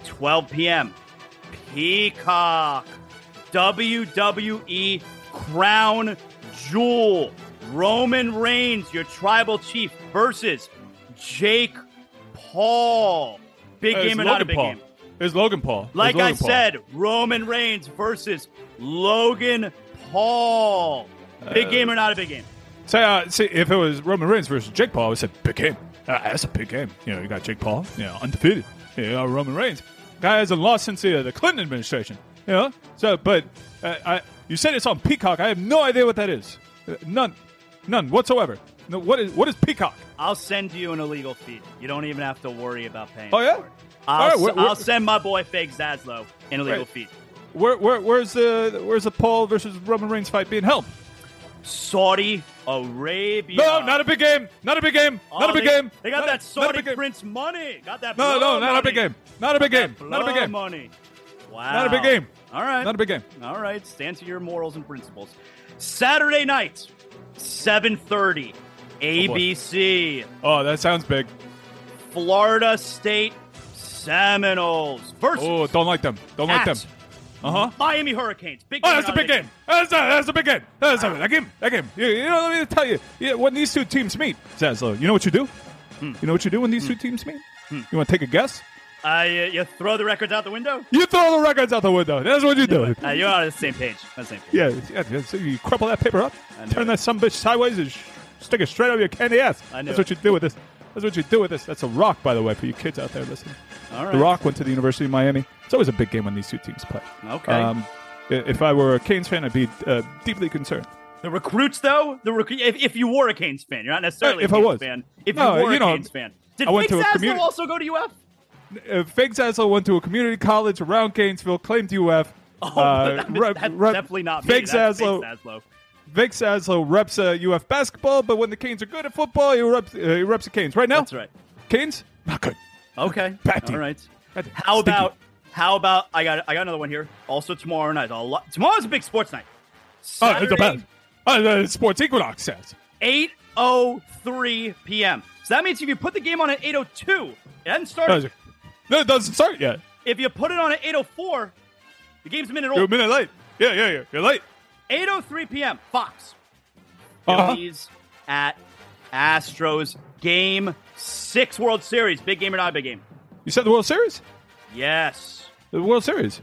12 p.m. Peacock. WWE Crown Jewel. Roman Reigns, your tribal chief, versus Jake Paul. Big Uh, game or not a big Paul. game? It's Logan Paul. It's Like I Paul. said, Roman Reigns versus Logan Paul. Big game or not a big game? Say, uh, see, if it was Roman Reigns versus Jake Paul, I would say big game. Uh, that's a big game. You know, you got Jake Paul, you know, undefeated. You know, Roman Reigns, guy hasn't lost since the, uh, the Clinton administration. You know, so but uh, I, you said it's on Peacock. I have no idea what that is. Uh, none, none whatsoever. No, what is what is Peacock? I'll send you an illegal feed. You don't even have to worry about paying. Oh, yeah? I'll, right, where- where- I'll send my boy Fake Zaslow an illegal Right. feed. Where, where where's the where's the Paul versus Roman Reigns fight being held? Saudi Arabia. No, not a big game. Not a big game. Oh, not a big they, game. They got Not- that Saudi game. Prince money. Got that. No, no, not a big game. Not a big game. Not a big game. Money. Wow. Not a big game. All right. Not a big game. All right. Stand to your morals and principles. Saturday night, 7:30, ABC. Oh, that sounds big. Florida State Seminoles versus Oh, don't like them. Don't like them. Uh huh. Miami Hurricanes. Big Oh, that's a big game. That's a, that's a big game. That's a, that game. That game. You, you know, let me tell you. Yeah, when these two teams meet, Zaslow, you know what you do? Hmm. You know what you do when these two teams meet? You want to take a guess? Uh, you, throw the records out the window. You throw the records out the window. That's what you do. Uh, you're on the same page. On the same page. Yeah, yeah. yeah. So you crumple that paper up, I turn it. that some bitch sideways, and sh- stick it straight up your candy ass. I knew That's what you do with this. That's what you do with this. That's a rock, by the way, for you kids out there listening. All right. The Rock went to the University of Miami. It's always a big game when these two teams play. Okay. Um, if I were a Canes fan, I'd be uh, deeply concerned. The recruits, though, the rec- if, if you were a Canes fan, you're not necessarily If a I Canes was. fan. If No, you were you a know, Canes fan, did I went Fake to a Zaslow also go to UF? Uh, Fake Zaslow went to a community college around Gainesville, claimed UF. Oh, uh, rep- that's rep- definitely not me. Fake That's Zaslow. Fake Zaslow. Vic Zaslow reps uh, UF basketball, but when the Canes are good at football, he reps, uh, he reps the Canes. Right now, That's right. Canes not good. Okay. Bad team. All right. Bad. How Stinky. about how about I got I got another one here. Also tomorrow night. A lot, tomorrow's a big sports night. Oh, it's Saturday, about uh, the Sports Equinox says. 8:03 p.m. So that means if you put the game on at 8:02, it hasn't started. No, it doesn't start yet. If you put it on at 8:04, the game's a minute You're a minute late. Yeah, yeah, yeah. You're late. 8:03 p.m. Fox. Uh-huh. Phillies at Astros. Game six World Series. Big game or not big game? You said the World Series? Yes. The World Series.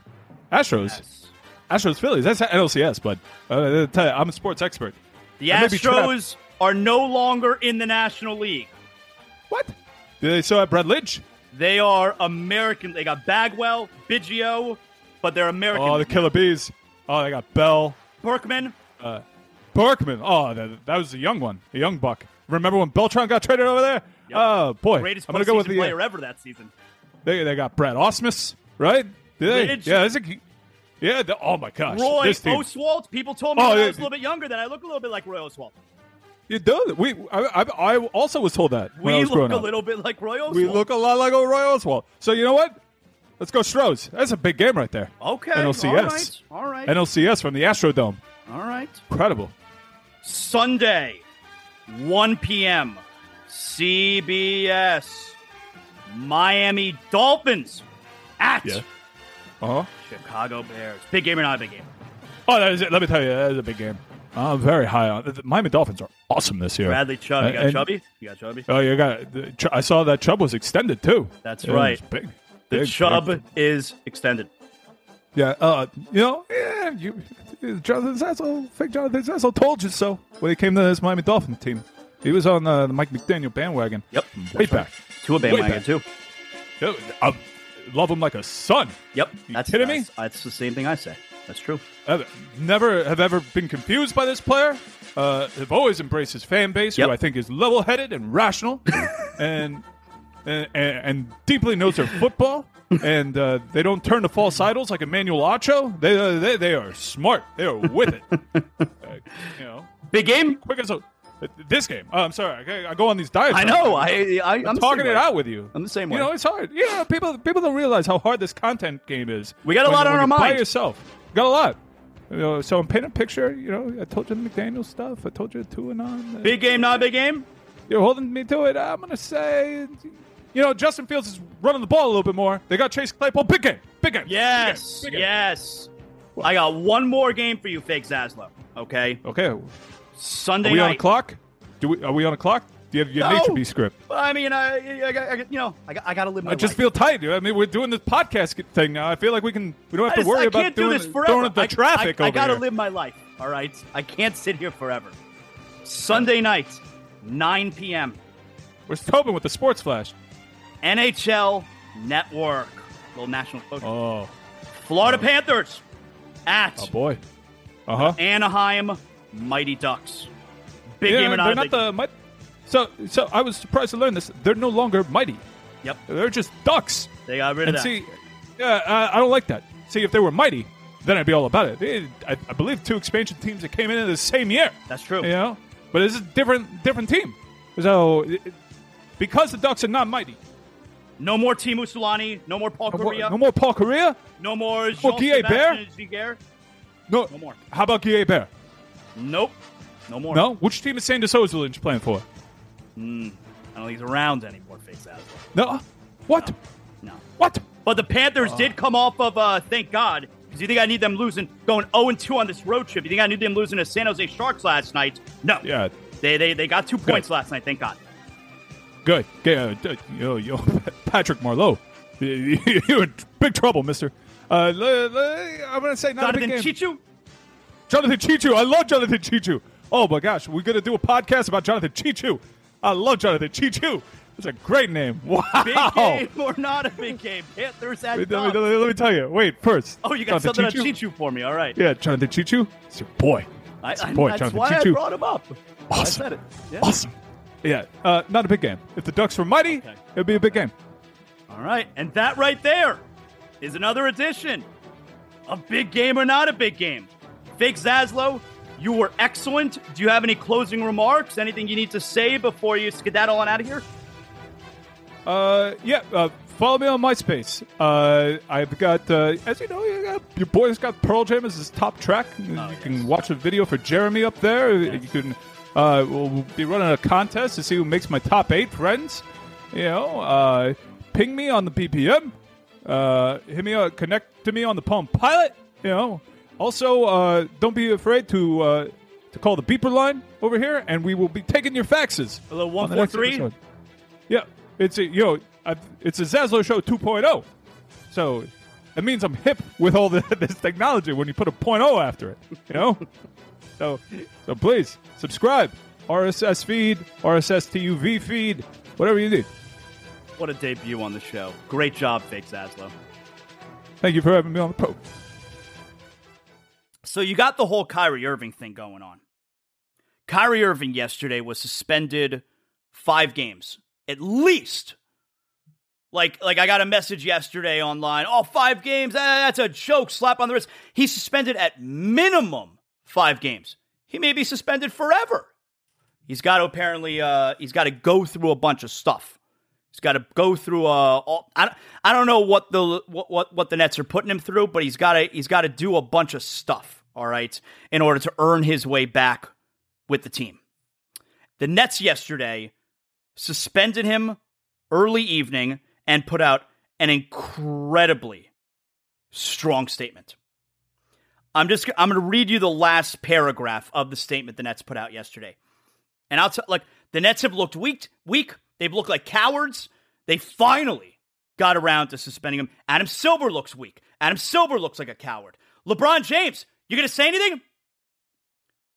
Astros. Yes. Astros Phillies. That's NLCS, but uh, you, I'm a sports expert. The I Astros are no longer in the National League. What? Do they still have Brad Lynch? They are American. They got Bagwell, Biggio, but they're American. Oh, the Killer Bees. Oh, they got Bell. Berkman. Berkman. Uh, oh, that, that was a young one, a young buck. Remember when Beltran got traded over there? Yep. Oh boy, Greatest I'm gonna go with the. Uh, player ever that season. They, they got Brad Ausmus, right? Did they? Ridge. Yeah, a, yeah. The, oh my gosh, Roy. Oswalt. People told me Oh, I yeah. was a little bit younger than I look a little bit like Roy Oswalt. You do. We. I, I, I also was told that when I We was look growing a up. little bit like Roy Oswalt. We look a lot like old Roy Oswalt. So you know what? Let's go Stros. That's a big game right there. okay. NLCS. All right. All right. NLCS from the Astrodome. all right. Incredible. Sunday, 1 p.m. CBS. Miami Dolphins at Yeah. Uh huh. Chicago Bears. Big game or not a big game? Oh, that is it. Let me tell you, that is a big game. I'm very high on. The Miami Dolphins are awesome this year. Bradley Chubb. You got And- Chubby? You got Chubby? Oh, you got. I saw that Chubb was extended too. That's right. Big. The big, Chubb big. is extended. Yeah. Uh, you know, yeah. You, Jonathan Zazzle, fake Jonathan Zazzle told you so when he came to this Miami Dolphin team. He was on uh, the Mike McDaniel bandwagon. Yep. Way back. To a bandwagon, too. Yeah, I love him like a son. Yep. you that's kidding me? that's, That's the same thing I say. That's true. I've never have ever been confused by this player. Uh, have always embraced his fan base, Yep. who I think is level-headed and rational, and, and and deeply knows their football. And uh, they don't turn to false idols like Emmanuel Acho. They uh, they they are smart. They are with it. Uh, you know, Big game? quick as a This game. Oh, I'm sorry. I, I go on these diets. I know. I, I I'm, I'm talking it out with you. I'm the same way. You know, it's hard. Know, people people don't realize how hard this content game is. We got a when- lot on our you're By mind. yourself, got a lot. You know, so I'm painting a picture. You know, I told you the McDaniel stuff. I told you two and on. Uh, big game, not a big game. You're holding me to it. I'm gonna say, you know, Justin Fields is running the ball a little bit more. They got Chase Claypool. Big game. Big game. Yes, Big game. Big game. yes. I got one more game for you, fake Zaslow. Okay, Okay. Are Sunday we on a clock? Do we? Are we on a clock? Do you have your No. nature be script? I mean, I, I, got, I you know, I I got to live my life. I just life. feel tight. I mean, we're doing this podcast thing now. I feel like we can. We don't have to worry about doing do this it- forever. throwing the I, traffic I, I over gotta live my life. All right, I can't sit here forever. Sunday night, 9 p.m. We're hoping with the sports flash. NHL Network, little national focus. Oh, Florida Panthers at oh boy. Uh huh. Anaheim Mighty Ducks. Big Yeah, game not? they're not the. So, so I was surprised to learn this. They're no longer mighty. Yep, They're just ducks. they got rid of And that. see, yeah, I, I don't like that. See, if they were mighty, then I'd be all about it. They- I, I believe two expansion teams that came in in the same year. That's true. You know, but it's a different different team. So, it- because the Ducks are not mighty, No more Teemu Selanne. No more Paul no more, Kariya. no more Paul Kariya. No more more Guy Jean-Sébastien No, No more. How about Guy Bear? Nope. No more. No. Which team is Sandy Sozelinch playing for? I don't think he's around anymore, Face Aslan. No. What? No. What? But the Panthers did come off of, uh, thank God, because you think I need them losing, going 0 2 on this road trip. You think I need them losing to San Jose Sharks last night? No. Yeah. They, they, they got two points last night, thank God. Good. Yeah, uh, yo, yo, Patrick Marleau, you're in big trouble, Mister. Uh, le- le- I'm gonna say not a Jonathan big game. Chichu? Jonathan Chichu. I love Jonathan Chichu. Oh my gosh, we're gonna do a podcast about Jonathan Chichu. I love Jonathan Chichu. It's a great name. Wow. Big game or not a big game? Panthers at Let me, let, me, let me tell you. Wait, first. Oh, you got Jonathan something on Chichu for me. All right. Yeah, Jonathan Chichu. It's your boy. I, It's your I, boy, that's Jonathan why I brought him up. I Awesome. said it. Yeah. Awesome. Yeah, uh, not a big game. If the Ducks were mighty, Okay. it'd be a big game. All right, and that right there is another edition of Big Game or Not a Big Game. Fake Zaslow, you were excellent. Do you have any closing remarks? Anything you need to say before you skedaddle on out of here? Uh, yeah. Uh, follow me on MySpace. Uh, I've got, uh, as you know, you got, your boy's got Pearl Jam as his top track. you can watch a video for Jeremy up there. You can. Uh, we'll be running a contest to see who makes my top eight friends. You know, uh, ping me on the BPM. Uh, hit me up, connect to me on the Palm Pilot. You know. Also, uh, don't be afraid to uh, to call the beeper line over here, and we will be taking your faxes. A little on the next 143? episode. Yeah, it's a yo, I, it's a Zaslow Show 2.0. So that means I'm hip with all the, this technology when you put a point .0 after it. You know, so so please subscribe, RSS feed, RSS TUV feed, whatever you need. What a debut on the show. Great job, Fake Zaslow. Thank you for having me on the pro. So you got the whole Kyrie Irving thing going on. Kyrie Irving yesterday was suspended five games, at least. Like, like I got a message yesterday online. Oh, five games. Ah, that's a joke. Slap on the wrist. He's suspended at minimum five games. He may be suspended forever. He's got to apparently. Uh, he's got to go through a bunch of stuff. He's got to go through. Uh, all, I, don't- I don't know what the what, what what the Nets are putting him through, but he's got to he's got to do a bunch of stuff. All right, in order to earn his way back with the team. The Nets yesterday suspended him early evening and put out an incredibly strong statement. I'm just I'm going to read you the last paragraph of the statement the Nets put out yesterday. And I'll tell like the Nets have looked weak weak. They've looked like cowards. They finally got around to suspending him. Adam Silver looks weak. Adam Silver looks like a coward. LeBron James, you going to say anything?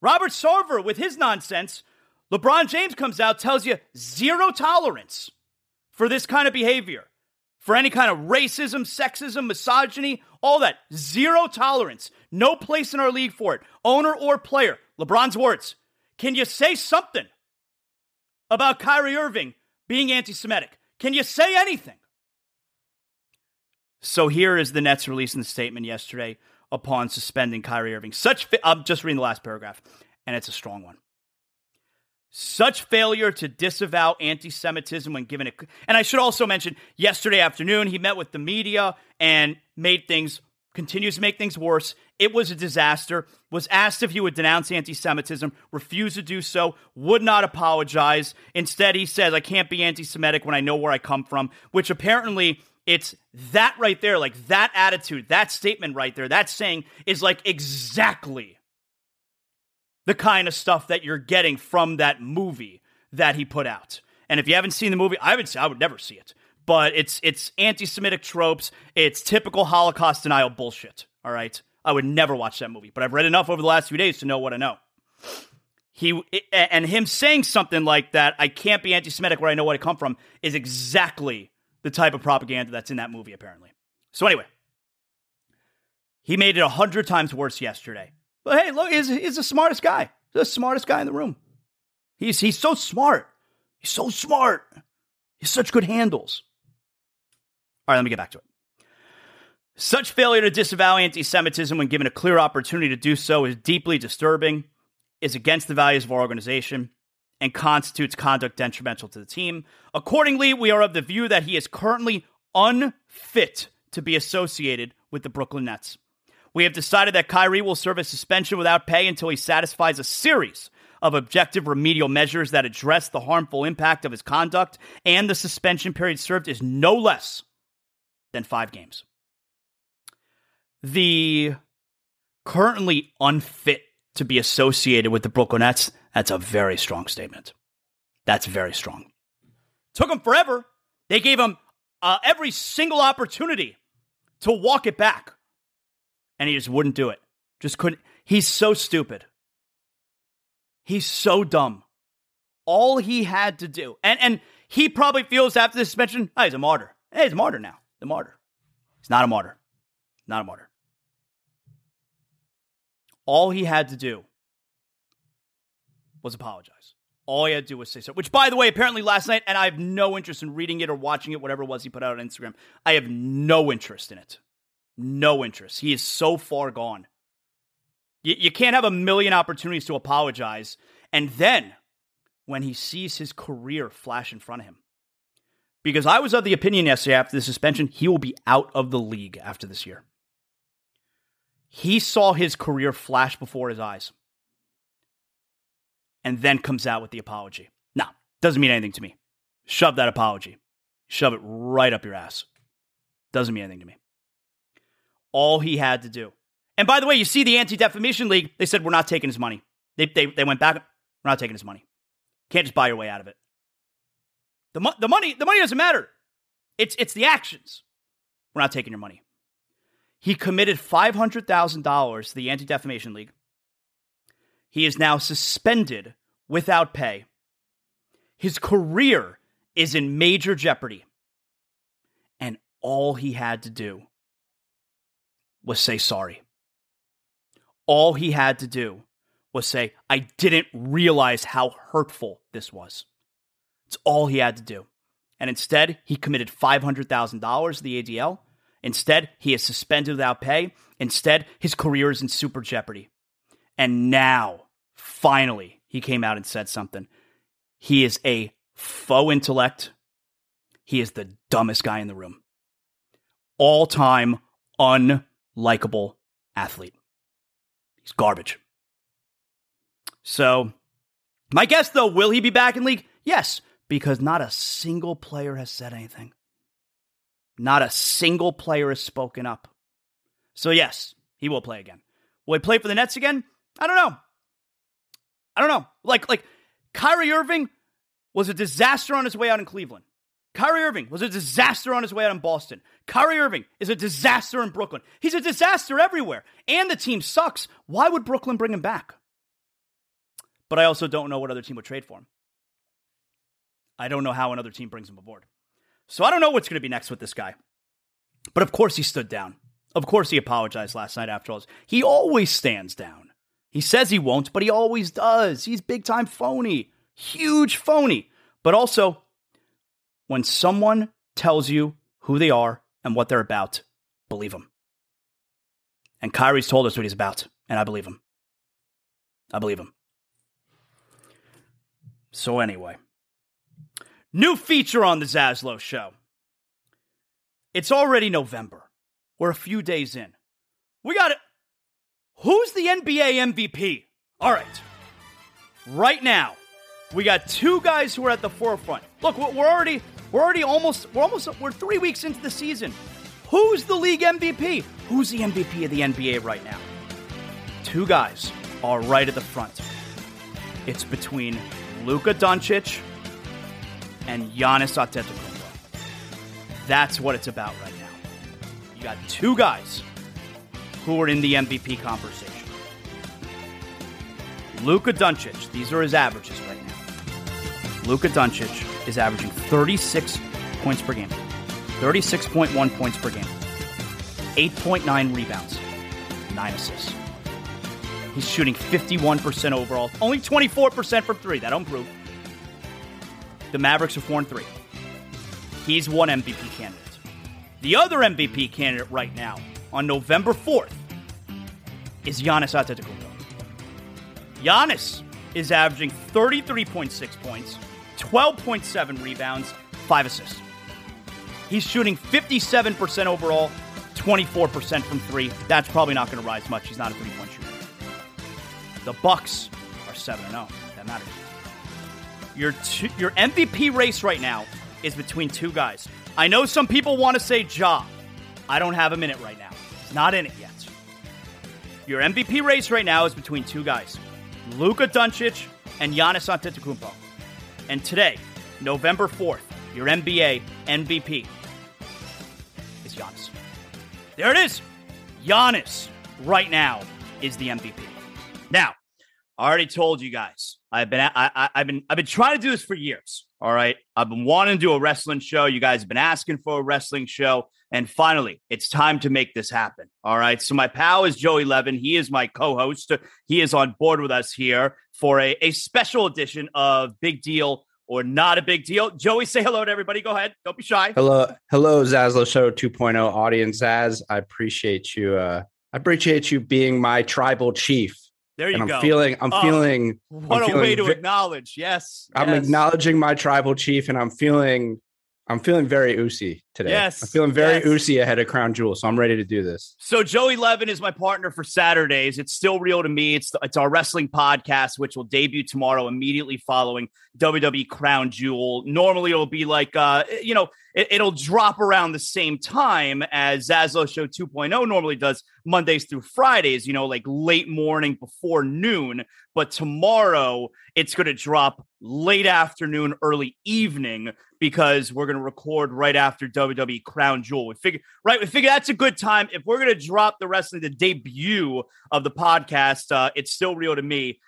Robert Sarver with his nonsense. LeBron James comes out, tells you zero tolerance for this kind of behavior, for any kind of racism, sexism, misogyny, all that. Zero tolerance. No place in our league for it. Owner or player. LeBron's words. Can you say something about Kyrie Irving being anti Semitic? Can you say anything? So here is the Nets releasing the statement yesterday upon suspending Kyrie Irving. Such, fi- I'm just reading the last paragraph, and it's a strong one. Such failure to disavow anti Semitism when given a. And I should also mention yesterday afternoon, he met with the media and made things, continues to make things worse. It was a disaster. Was asked if he would denounce anti Semitism, refused to do so, would not apologize. Instead, he says, I can't be anti Semitic when I know where I come from, which apparently it's that right there, like that attitude, that statement right there, that saying is like exactly the kind of stuff that you're getting from that movie that he put out. And if you haven't seen the movie, I would say I would never see it. But it's it's anti-Semitic tropes. It's typical Holocaust denial bullshit. All right, I would never watch that movie. But I've read enough over the last few days to know what I know. He and him saying something like that, I can't be anti-Semitic where I know where I come from, is exactly the type of propaganda that's in that movie. Apparently. So anyway, he made it a hundred times worse yesterday. But hey, look, he's, he's the smartest guy. The smartest guy in the room. He's he's so smart. He's so smart. He's such good handles. All right, let me get back to it. Such failure to disavow anti Semitism when given a clear opportunity to do so is deeply disturbing, is against the values of our organization, and constitutes conduct detrimental to the team. Accordingly, we are of the view that he is currently unfit to be associated with the Brooklyn Nets. We have decided that Kyrie will serve a suspension without pay until he satisfies a series of objective remedial measures that address the harmful impact of his conduct, and the suspension period served is no less than five games. The currently unfit to be associated with the Brooklyn Nets, that's a very strong statement. That's very strong. Took him forever. They gave him uh, every single opportunity to walk it back and he just wouldn't do it. Just couldn't. He's so stupid. He's so dumb. All he had to do, and and he probably feels after the suspension, oh, he's a martyr. Hey, he's a martyr now. The martyr. He's not a martyr. Not a martyr. All he had to do was apologize. All he had to do was say so. Which, by the way, apparently last night, and I have no interest in reading it or watching it, whatever it was he put out on Instagram. I have no interest in it. No interest. He is so far gone. You, you can't have a million opportunities to apologize. And then when he sees his career flash in front of him. Because I was of the opinion yesterday after the suspension, he will be out of the league after this year. He saw his career flash before his eyes and then comes out with the apology. Now, doesn't mean anything to me. Shove that apology. Shove it right up your ass. Doesn't mean anything to me all he had to do. And by the way, you see the Anti Defamation League, they said, we're not taking his money. They, they, they went back, we're not taking his money. Can't just buy your way out of it. The, mo- the money the money doesn't matter. It's it's the actions. We're not taking your money. He committed $500,000 to the Anti Defamation League. He is now suspended without pay. His career is in major jeopardy. And all he had to do was say sorry. All he had to do was say, I didn't realize how hurtful this was. It's all he had to do. And instead, he committed $500,000 to the ADL. Instead, he is suspended without pay. Instead, his career is in super jeopardy. And now, finally, he came out and said something. He is a faux intellect. He is the dumbest guy in the room. All time, unlikable athlete. He's garbage. So, my guess though, will he be back in league? Yes, because not a single player has said anything. Not a single player has spoken up. So, yes, he will play again. Will he play for the Nets again? I don't know. I don't know. Like, like Kyrie Irving was a disaster on his way out in Cleveland. Kyrie Irving was a disaster on his way out in Boston. Kyrie Irving is a disaster in Brooklyn. He's a disaster everywhere. And the team sucks. Why would Brooklyn bring him back? But I also don't know what other team would trade for him. I don't know how another team brings him aboard. So I don't know what's going to be next with this guy. But of course he stood down. Of course he apologized last night after all. He always stands down. He says he won't, but he always does. He's big time phony. Huge phony. But also, when someone tells you who they are and what they're about, believe them. And Kyrie's told us what he's about, and I believe him. I believe him. So, anyway, new feature on the Zaslow show. It's already November. We're a few days in. We got it. Who's the NBA MVP? All right. Right now, we got two guys who are at the forefront. Look, we're already we're already almost we're almost we're 3 weeks into the season. Who's the league MVP? Who's the MVP of the NBA right now? Two guys are right at the front. It's between Luka Doncic and Giannis Antetokounmpo. That's what it's about right now. You got two guys who are in the MVP conversation. Luka Doncic, these are his averages right now. Luka Doncic is averaging 36 points per game, 36.1 points per game, 8.9 rebounds, 9 assists. He's shooting 51% overall, only 24% from three. That don't prove. The Mavericks are 4 and 3. He's one MVP candidate. The other MVP candidate right now, on November 4th, is Giannis Antetokounmpo. Giannis is averaging 33.6 points, 12.7 rebounds, 5 assists. He's shooting 57% overall, 24% from 3. That's probably not going to rise much. He's not a three-point shooter. The Bucks are 7 0. That matters. Your two, your MVP race right now is between two guys. I know some people want to say Ja. I don't have him in it right now. He's not in it yet. Your MVP race right now is between two guys. Luka Doncic and Giannis Antetokounmpo. And today, November 4th, your NBA MVP is Giannis. There it is. Giannis right now is the MVP. Now, I already told you guys. I've been I, I've been I've been trying to do this for years. All right. I've been wanting to do a wrestling show. You guys have been asking for a wrestling show. And finally, it's time to make this happen. All right. So, my pal is Joey Levin. He is my co host. He is on board with us here for a, a special edition of Big Deal or Not a Big Deal. Joey, say hello to everybody. Go ahead. Don't be shy. Hello. Hello, Zaslow Show 2.0 audience. Zaz, I appreciate you. Uh, I appreciate you being my tribal chief. There you and I'm go. feeling, I'm Oh, feeling, what I'm a feeling way to vi- acknowledge. Yes. I'm yes. acknowledging my tribal chief, and I'm feeling, I'm feeling very oozy today. Yes, I'm feeling very yes. oozy ahead of Crown Jewel, so I'm ready to do this. So Joey Levin is my partner for Saturdays. It's still real to me. It's it's our wrestling podcast, which will debut tomorrow, immediately following WWE Crown Jewel. Normally, it'll be like uh, you know, it, will drop around the same time as Zaslow Show 2.0 normally does Mondays through Fridays. You know, like late morning before noon. But tomorrow, it's going to drop late afternoon, early evening because we're going to record right after WWE Crown Jewel. We figure right? We figure that's a good time. If we're going to drop the wrestling, the debut of the podcast, uh, it's still real to me.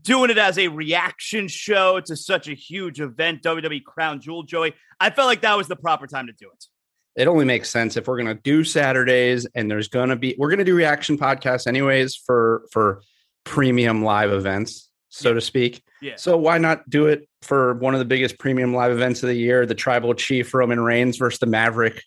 Doing it as a reaction show to such a huge event, WWE Crown Jewel, Joey, I felt like that was the proper time to do it. It only makes sense if we're going to do Saturdays, and there's going to be, we're going to do reaction podcasts anyways for for premium live events, so Yeah. to speak. Yeah. So why not do it for one of the biggest premium live events of the year, the Tribal Chief Roman Reigns versus the Maverick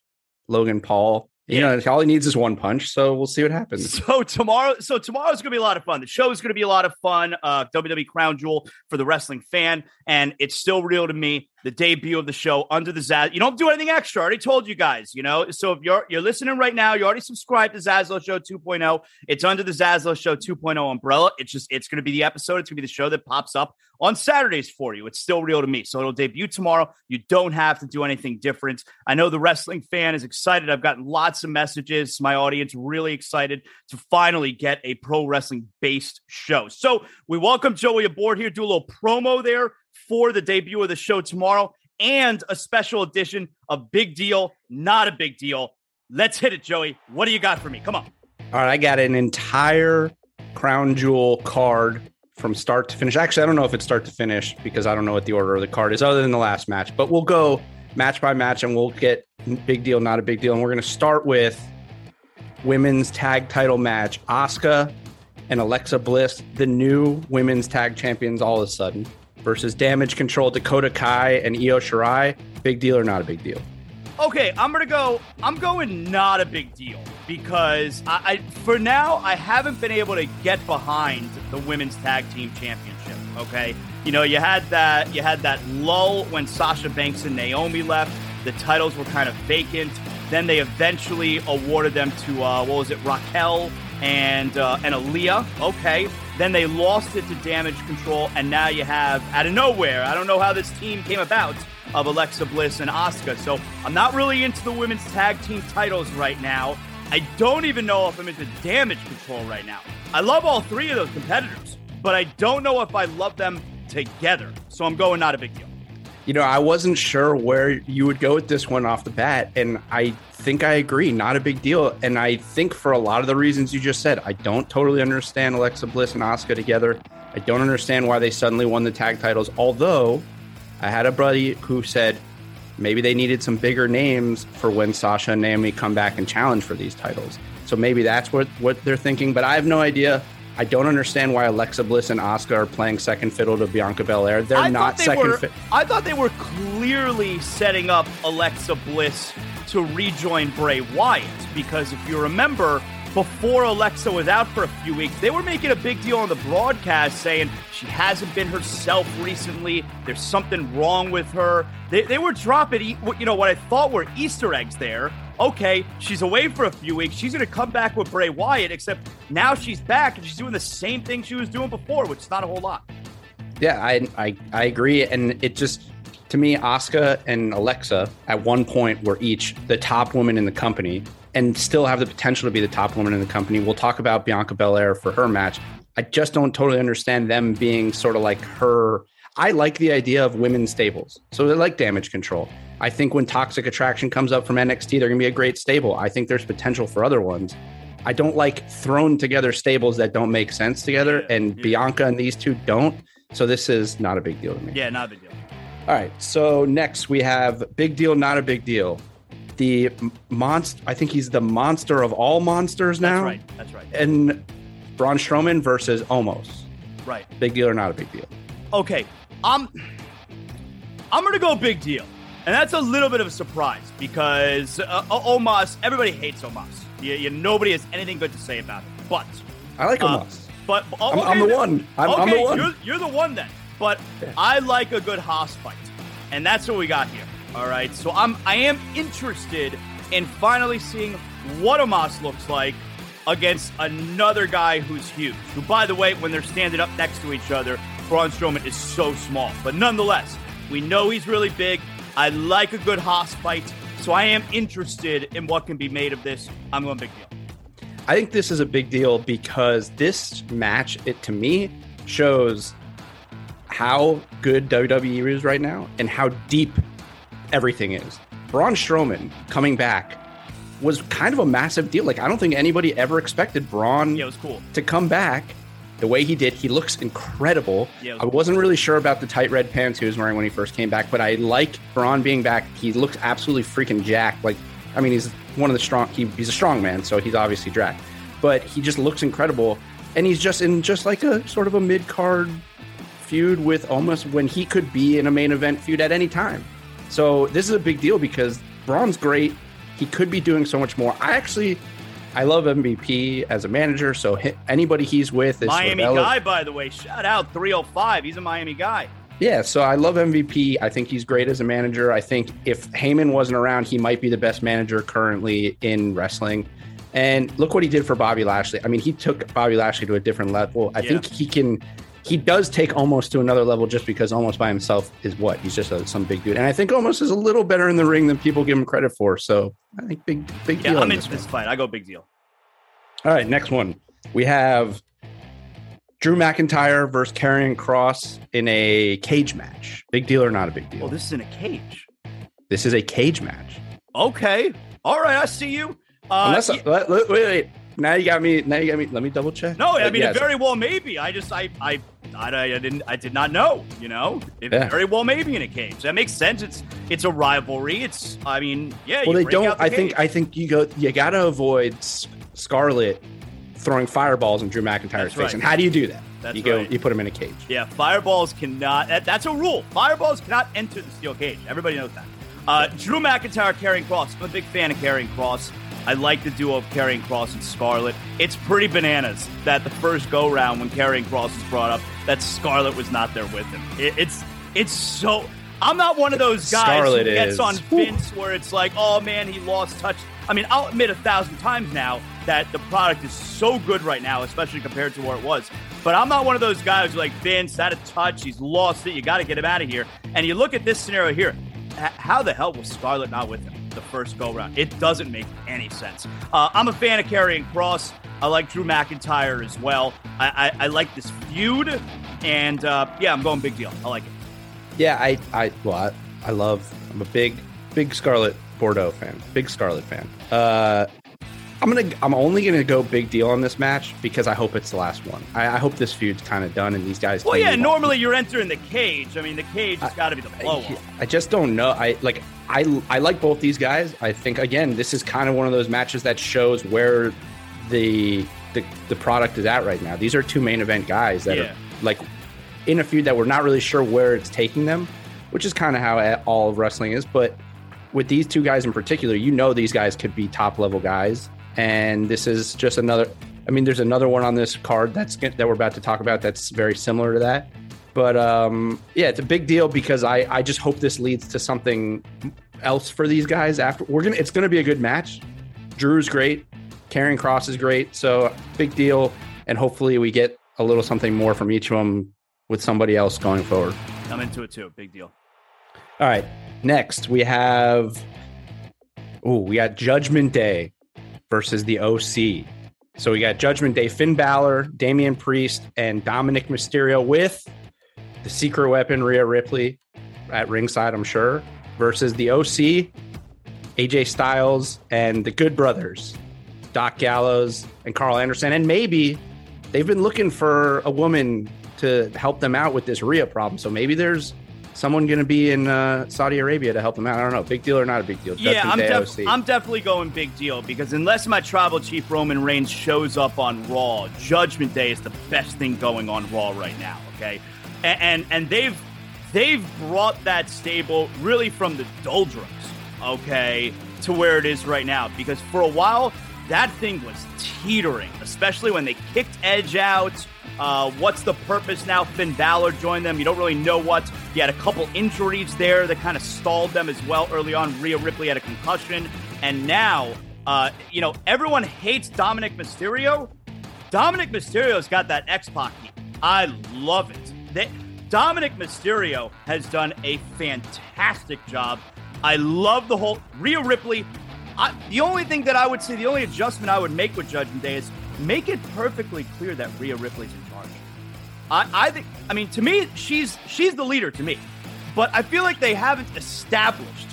Logan Paul? You Yeah. know, all he needs is one punch. So we'll see what happens. So tomorrow, so tomorrow's gonna be a lot of fun. The show is gonna be a lot of fun. Uh, WWE Crown Jewel for the wrestling fan, and it's still real to me. The debut of the show under the Zaz. You don't do anything extra. I already told you guys. You know, so if you're you're listening right now, you already subscribed to Zaslow Show 2.0. It's under the Zaslow Show 2.0 umbrella. It's just it's gonna be the episode. It's gonna be the show that pops up on Saturdays for you. It's still real to me. So it'll debut tomorrow. You don't have to do anything different. I know the wrestling fan is excited. I've gotten lots of messages. My audience really excited to finally get a pro wrestling based show. So we welcome Joey aboard here, do a little promo there for the debut of the show tomorrow and a special edition of Big Deal, Not a Big Deal. Let's hit it, Joey. What do you got for me? Come on. All right, I got an entire crown jewel card from start to finish. Actually, I don't know if it's start to finish because I don't know what the order of the card is other than the last match, but we'll go match by match and we'll get big deal, not a big deal. And we're going to start with women's tag title match Asuka and Alexa Bliss, the new women's tag champions all of a sudden, versus Damage Control, Dakota Kai, and Io Shirai. Big deal or not a big deal? Okay, I'm gonna go. I'm going not a big deal because I, I for now I haven't been able to get behind the women's tag team championship. Okay, You know, you had that you had that lull when Sasha Banks and Naomi left. The titles were kind of vacant. Then they eventually awarded them to uh, what was it, Raquel and uh, and Aliyah. Okay. Then they lost it to Damage Control, and now you have out of nowhere. I don't know how this team came about of Alexa Bliss and Asuka. So I'm not really into the women's tag team titles right now. I don't even know if I'm into Damage Control right now. I love all three of those competitors, but I don't know if I love them together. So I'm going not a big deal. You know, I wasn't sure where you would go with this one off the bat, and I think I agree. Not a big deal. And I think for a lot of the reasons you just said, I don't totally understand Alexa Bliss and Asuka together. I don't understand why they suddenly won the tag titles. Although I had a buddy who said maybe they needed some bigger names for when Sasha and Naomi come back and challenge for these titles. So maybe that's what, what they're thinking. But I have no idea. I don't understand why Alexa Bliss and Asuka are playing second fiddle to Bianca Belair. They're I not they second were, fiddle. I thought they were clearly setting up Alexa Bliss to rejoin Bray Wyatt because if you remember, before Alexa was out for a few weeks, they were making a big deal on the broadcast saying she hasn't been herself recently. There's something wrong with her. They, they were dropping, you know, what I thought were Easter eggs there. Okay, she's away for a few weeks. She's going to come back with Bray Wyatt, except now she's back and she's doing the same thing she was doing before, which is not a whole lot. Yeah, I, I I agree, and it just to me, Asuka and Alexa at one point were each the top woman in the company, and still have the potential to be the top woman in the company. We'll talk about Bianca Belair for her match. I just don't totally understand them being sort of like her. I like the idea of women's stables, so they like damage control. I think when Toxic Attraction comes up from NXT, they're going to be a great stable. I think there's potential for other ones. I don't like thrown together stables that don't make sense together, and Bianca and these two don't. So this is not a big deal to me. Yeah, not a big deal. All right. So next we have big deal, not a big deal. The monster. I think he's the monster of all monsters now. That's right. That's right. And Braun Strowman versus Omos. Right. Big deal or not a big deal? Okay, I'm I'm gonna go big deal, and that's a little bit of a surprise because uh, Omos. Everybody hates Omos. You, you, nobody has anything good to say about him. But I like uh, Omos. but oh, I'm- I'm the one. I'm- I'm okay, the one. You're, you're the one then. But I like a good hoss fight, and that's what we got here. All right, so I'm I am interested in finally seeing what Omos looks like against another guy who's huge. Who, by the way, when they're standing up next to each other, Braun Strowman is so small. But nonetheless, we know he's really big. I like a good hoss fight, so I am interested in what can be made of this. I'm going big deal. I think this is a big deal because this match, it to me, shows how good WWE is right now and how deep everything is. Braun Strowman coming back was kind of a massive deal. Like I don't think anybody ever expected Braun Yeah, it was cool. to come back the way he did. He looks incredible. Yeah, I wasn't really sure about the tight red pants he was wearing when he first came back, but I like Braun being back. He looks absolutely freaking jacked. Like, I mean, he's one of the strong. He, he's a strong man, so he's obviously jacked, but he just looks incredible. And he's just in just like a sort of a mid card feud with Omos when he could be in a main event feud at any time. So this is a big deal because Braun's great. He could be doing so much more. I actually, I love MVP as a manager. So anybody he's with is Miami guy, by the way. Shout out 305. He's a Miami guy. Yeah, so I love MVP. I think he's great as a manager. I think if Heyman wasn't around, he might be the best manager currently in wrestling. And look what he did for Bobby Lashley. I mean, he took Bobby Lashley to a different level. I Yeah. think he can. He does take Omos to another level just because Omos by himself is what he's just a, some big dude, and I think Omos is a little better in the ring than people give him credit for. So I think big big Yeah, deal. I'm in into this this fight. I go big deal. All right, next one we have Drew McIntyre versus Karrion Kross in a cage match. Big deal or not a big deal? Oh, this is in a cage. This is a cage match. Okay. All right. I see you. Uh, Unless y- wait, wait, wait. Now you got me. Now you got me. Let me double check. no, I mean, it very well maybe. I just, I, I, I, I didn't, I did not know. You know, it Yeah. very well maybe in a cage. That makes sense. It's, it's a rivalry. It's, I mean, yeah. well, they don't. the I think. I think you go. You got to avoid Scarlett throwing fireballs in Drew McIntyre's That's face. right. And how do you do that? That's you go. right. You put him in a cage. Yeah, fireballs cannot. That, that's a rule. Fireballs cannot enter the steel cage. Everybody knows that. Uh, Drew McIntyre Karrion Kross. I'm a big fan of Karrion Kross. I like the duo of Karrion Kross and Scarlett. It's pretty bananas that the first go round when Karrion Kross was brought up, that Scarlett was not there with him. It, it's it's so. I'm not one of those guys Scarlett who gets is. on Vince where it's like, oh man, he lost touch. I mean, I'll admit a thousand times now that the product is so good right now, especially compared to where it was. But I'm not one of those guys who like Vince out of touch, he's lost it. You got to get him out of here. And you look at this scenario here. h- How the hell was Scarlett not with him the first go round? It doesn't make any sense. Uh, I'm a fan of Karrion Kross. I like Drew McIntyre as well. I, I, I like this feud, and uh, yeah, I'm going big deal. I like it. Yeah, I, I, well, I, I love. I'm a big, big Scarlett Bordeaux fan. Big Scarlett fan. Uh, I'm gonna, I'm only gonna go big deal on this match because I hope it's the last one. I, I hope this feud's kind of done and these guys. Well, yeah, move on. normally you're entering the cage. I mean, the cage has got to be the blow I. I just don't know. I like, I, I like both these guys. I think again, this is kind of one of those matches that shows where the, the, the product is at right now. These are two main event guys that Yeah. are like in a feud that we're not really sure where it's taking them, which is kind of how all of wrestling is. But with these two guys in particular, you know these guys could be top level guys, and this is just another. I mean, there's another one on this card that's that we're about to talk about that's very similar to that. But um, yeah, it's a big deal because I I just hope this leads to something else for these guys. After we're gonna, it's gonna be a good match. Drew's great, Karrion Kross is great, so big deal, and hopefully we get a little something more from each of them with somebody else going forward. I'm into it too. Big deal. All right. Next, we have. Oh, we got Judgment Day versus the OC. So we got Judgment Day, Finn Balor, Damian Priest, and Dominic Mysterio with the secret weapon Rhea Ripley at ringside, I'm sure, versus the OC, AJ Styles, and the Good Brothers, Doc Gallows and Carl Anderson. And maybe they've been looking for a woman to help them out with this Rhea problem. So maybe there's someone going to be in uh, Saudi Arabia to help them out. I don't know. Big deal or not a big deal? Yeah, I'm, def- I'm definitely going big deal because unless my tribal chief Roman Reigns shows up on Raw, Judgment Day is the best thing going on Raw right now. Okay, and and, and they've they've brought that stable really from the doldrums, okay, to where it is right now. Because for a while that thing was teetering, especially when they kicked Edge out. Uh, what's the purpose now? Finn Balor joined them. You don't really know what. You had a couple injuries there that kind of stalled them as well early on. Rhea Ripley had a concussion. And now, uh, you know, everyone hates Dominic Mysterio. Dominic Mysterio's got that X Pac. I love it. They, Dominic Mysterio has done a fantastic job. I love the whole Rhea Ripley. I, the only thing that I would say, the only adjustment I would make with Judgment Day is make it perfectly clear that Rhea Ripley's in charge. I, I think, I mean, to me, she's she's the leader to me, but I feel like they haven't established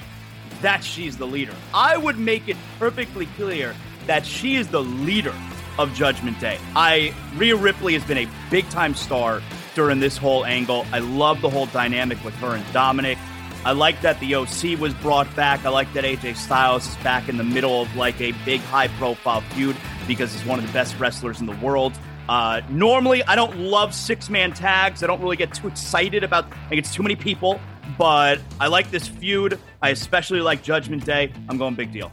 that she's the leader. I would make it perfectly clear that she is the leader of Judgment Day. I Rhea Ripley has been a big time star during this whole angle. I love the whole dynamic with her and Dominic. I like that the OC was brought back. I like that AJ Styles is back in the middle of like a big high profile feud because he's one of the best wrestlers in the world. Uh, normally, I don't love six man tags. I don't really get too excited about. Like it's too many people. But I like this feud. I especially like Judgment Day. I'm going big deal.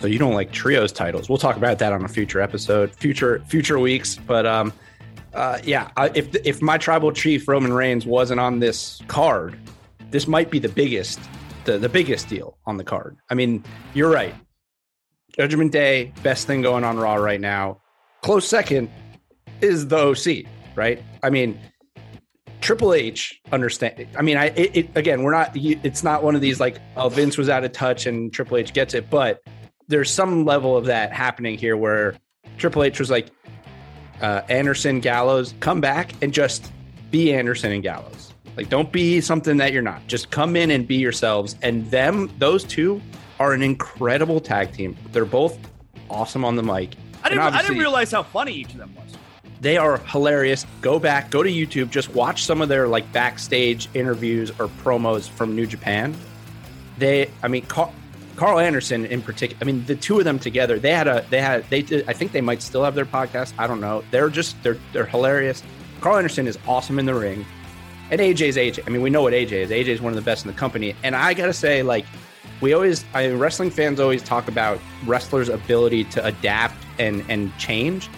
So you don't like trios titles? We'll talk about that on a future episode, future future weeks. But um, uh, yeah, I, if if my tribal chief Roman Reigns wasn't on this card, this might be the biggest the the biggest deal on the card. I mean, you're right. Judgment Day, best thing going on Raw right now. Close second is the OC, right? I mean, Triple H understand. I mean, I it, it, again, we're not. It's not one of these like, oh, Vince was out of touch and Triple H gets it, but there's some level of that happening here where Triple H was like, uh, Anderson, Gallows, come back and just be Anderson and Gallows. Like, don't be something that you're not. Just come in and be yourselves. And them, those two, are an incredible tag team. They're both awesome on the mic. I didn't. I didn't realize how funny each of them was. they are hilarious. Go back, go to YouTube, just watch some of their like backstage interviews or promos from New Japan. They, I mean, Carl, Carl Anderson in particular. I mean, the two of them together, they had a, they had, they did. I think they might still have their podcast. I don't know. They're just, they're, they're hilarious. Carl Anderson is awesome in the ring, and AJ's AJ. I mean, we know what AJ is. AJ is one of the best in the company, and I gotta say, like, we always I, mean, wrestling fans always talk about wrestlers' ability to adapt and and change.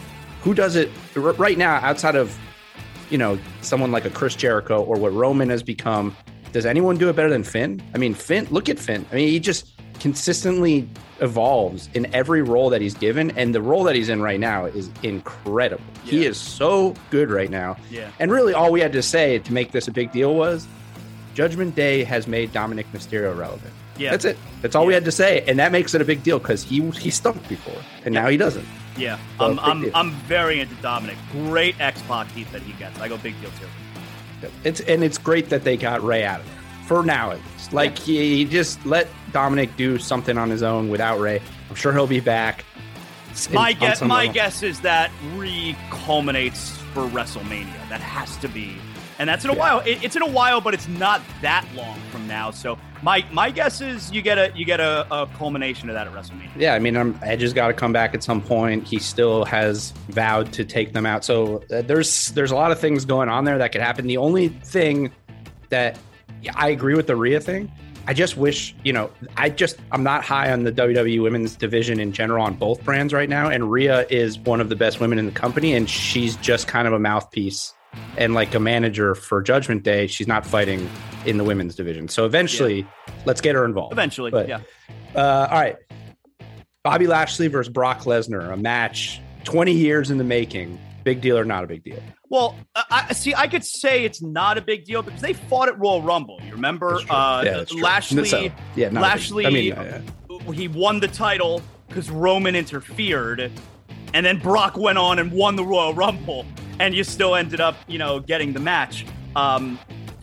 Who does it r- right now outside of you know someone like a Chris Jericho or what Roman has become? Does anyone do it better than Finn? I mean, Finn. Look at Finn. I mean, he just consistently evolves in every role that he's given, and the role that he's in right now is incredible. Yeah. He is so good right now. Yeah. And really, all we had to say to make this a big deal was Judgment Day has made Dominic Mysterio relevant. Yeah. That's it. That's all yeah. we had to say. And that makes it a big deal because he he stunk before and now he doesn't. Yeah. So I'm I'm, I'm very into Dominic. Great X Pac heat that he gets. I go big deal too. It's and it's great that they got Rey out of there. For now at least. Like yeah. he, he, just let Dominic do something on his own without Rey. I'm sure he'll be back. My guess my level. guess is that re culminates for WrestleMania. That has to be and that's in a yeah. while. It, it's in a while, but it's not that long from now. So my my guess is you get a you get a, a culmination of that at WrestleMania. Yeah, I mean, um, Edge has got to come back at some point. He still has vowed to take them out. So uh, there's there's a lot of things going on there that could happen. The only thing that I agree with the Rhea thing. I just wish, you know, I just I'm not high on the WWE women's division in general on both brands right now. And Rhea is one of the best women in the company, and she's just kind of a mouthpiece and like a manager for Judgment Day, she's not fighting in the women's division. So eventually, yeah. let's get her involved. Eventually, but, yeah. Uh, all right, Bobby Lashley versus Brock Lesnar, a match 20 years in the making. Big deal or not a big deal? Well, I see. I could say it's not a big deal because they fought at Royal Rumble. You remember? Uh, yeah, Lashley. So, yeah, Lashley. I mean, uh, he won the title because Roman interfered, and then Brock went on and won the Royal Rumble and you still ended up, you know, getting the match. Um,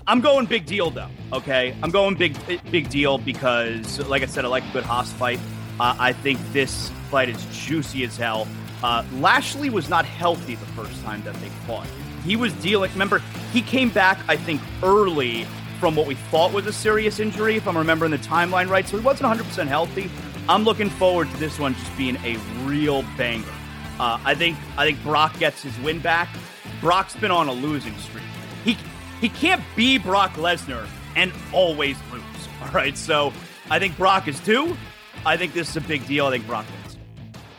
I'm going big deal though. Okay, I'm going big big deal because, like I said, I like a good hoss fight. Uh, I think this fight is juicy as hell. Uh, Lashley was not healthy the first time that they fought. He was dealing. Remember, he came back. I think early from what we thought was a serious injury, if I'm remembering the timeline right. So he wasn't 100% healthy. I'm looking forward to this one just being a real banger. Uh, I think I think Brock gets his win back. Brock's been on a losing streak. He he can't be Brock Lesnar and always lose. All right, so I think Brock is due. I think this is a big deal. I think Brock wins.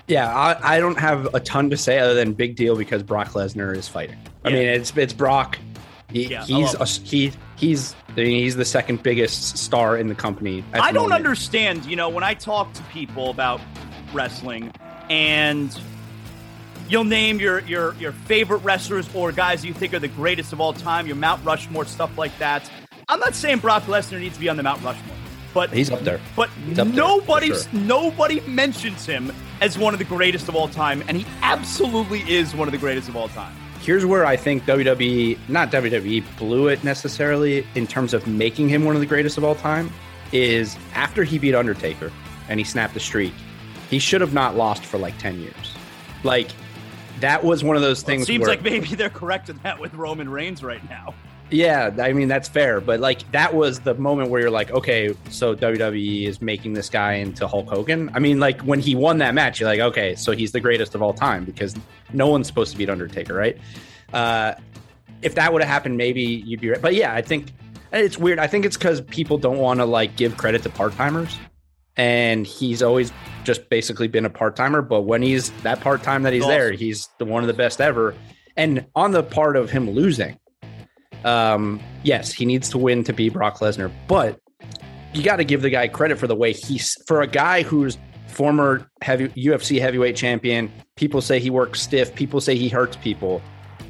Yeah, I, I don't have a ton to say other than big deal because Brock Lesnar is fighting. I mean, it's it's Brock. He, yeah, he's a, he he's I mean, he's the second biggest star in the company. I don't moment. understand. You know, when I talk to people about wrestling and You'll name your your your favorite wrestlers or guys you think are the greatest of all time, your Mount Rushmore stuff like that. I'm not saying Brock Lesnar needs to be on the Mount Rushmore, but he's up there. But up nobody's there, sure. nobody mentions him as one of the greatest of all time, and he absolutely is one of the greatest of all time. Here's where I think WWE, not WWE, blew it necessarily in terms of making him one of the greatest of all time. Is after he beat Undertaker and he snapped the streak, he should have not lost for like ten years. Like that was one of those things. Well, seems where, like maybe they're correcting that with Roman Reigns right now. Yeah, I mean that's fair, but like that was the moment where you're like, okay, so WWE is making this guy into Hulk Hogan. I mean, like when he won that match, you're like, okay, so he's the greatest of all time because no one's supposed to beat Undertaker, right? Uh, if that would have happened, maybe you'd be right. But yeah, I think it's weird. I think it's because people don't want to like give credit to part timers and he's always just basically been a part timer. But when he's that part time that he's awesome. there, he's the one of the best ever. And on the part of him losing, um, yes, he needs to win to beat Brock Lesnar, but you got to give the guy credit for the way he's for a guy who's former heavy UFC heavyweight champion. People say he works stiff. People say he hurts people.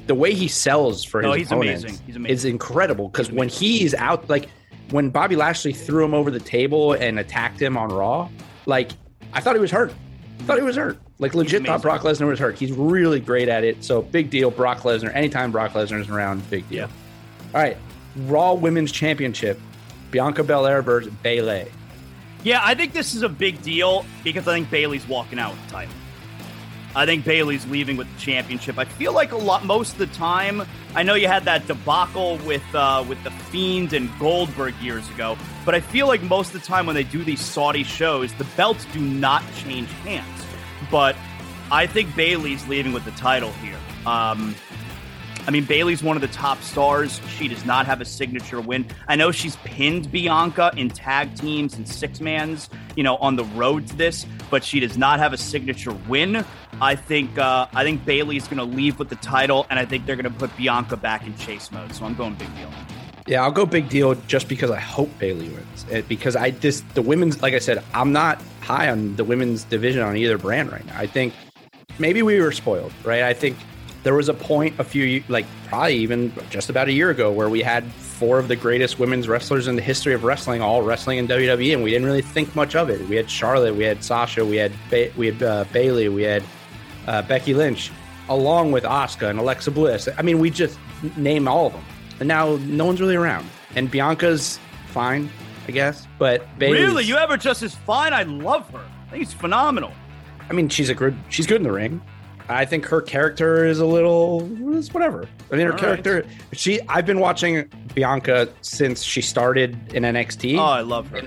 The way he sells for no, his he's opponents amazing. He's amazing. is incredible because when he's out, like when Bobby Lashley threw him over the table and attacked him on Raw, like I thought he was hurt. I thought he was hurt. Like legit thought Brock Lesnar was hurt. He's really great at it. So big deal, Brock Lesnar. Anytime Brock Lesnar is around, big deal. Yeah. All right. Raw Women's Championship. Bianca Belair versus Bayley. Yeah, I think this is a big deal because I think Bayley's walking out with the title. I think Bayley's leaving with the championship. I feel like a lot most of the time. I know you had that debacle with uh, with the Fiend and Goldberg years ago, but I feel like most of the time when they do these Saudi shows, the belts do not change hands. But I think Bayley's leaving with the title here. Um, I mean, Bayley's one of the top stars. She does not have a signature win. I know she's pinned Bianca in tag teams and six mans, you know, on the road to this, but she does not have a signature win. I think uh, I think Bayley's going to leave with the title, and I think they're going to put Bianca back in chase mode. So I'm going big deal. Yeah, I'll go big deal just because I hope Bayley wins. It, because I just the women's, like I said, I'm not high on the women's division on either brand right now. I think maybe we were spoiled, right? I think there was a point a few, like probably even just about a year ago, where we had four of the greatest women's wrestlers in the history of wrestling all wrestling in WWE, and we didn't really think much of it. We had Charlotte, we had Sasha, we had ba- we had uh, Bayley, we had uh, Becky Lynch, along with Asuka and Alexa Bliss. I mean, we just name all of them, and now no one's really around. And Bianca's fine, I guess, but Bayley's, really, you ever just as fine? I love her. I think it's phenomenal. I mean, she's a good. She's good in the ring. I think her character is a little it's whatever. I mean, her All character. She. I've been watching Bianca since she started in NXT. Oh, I love her.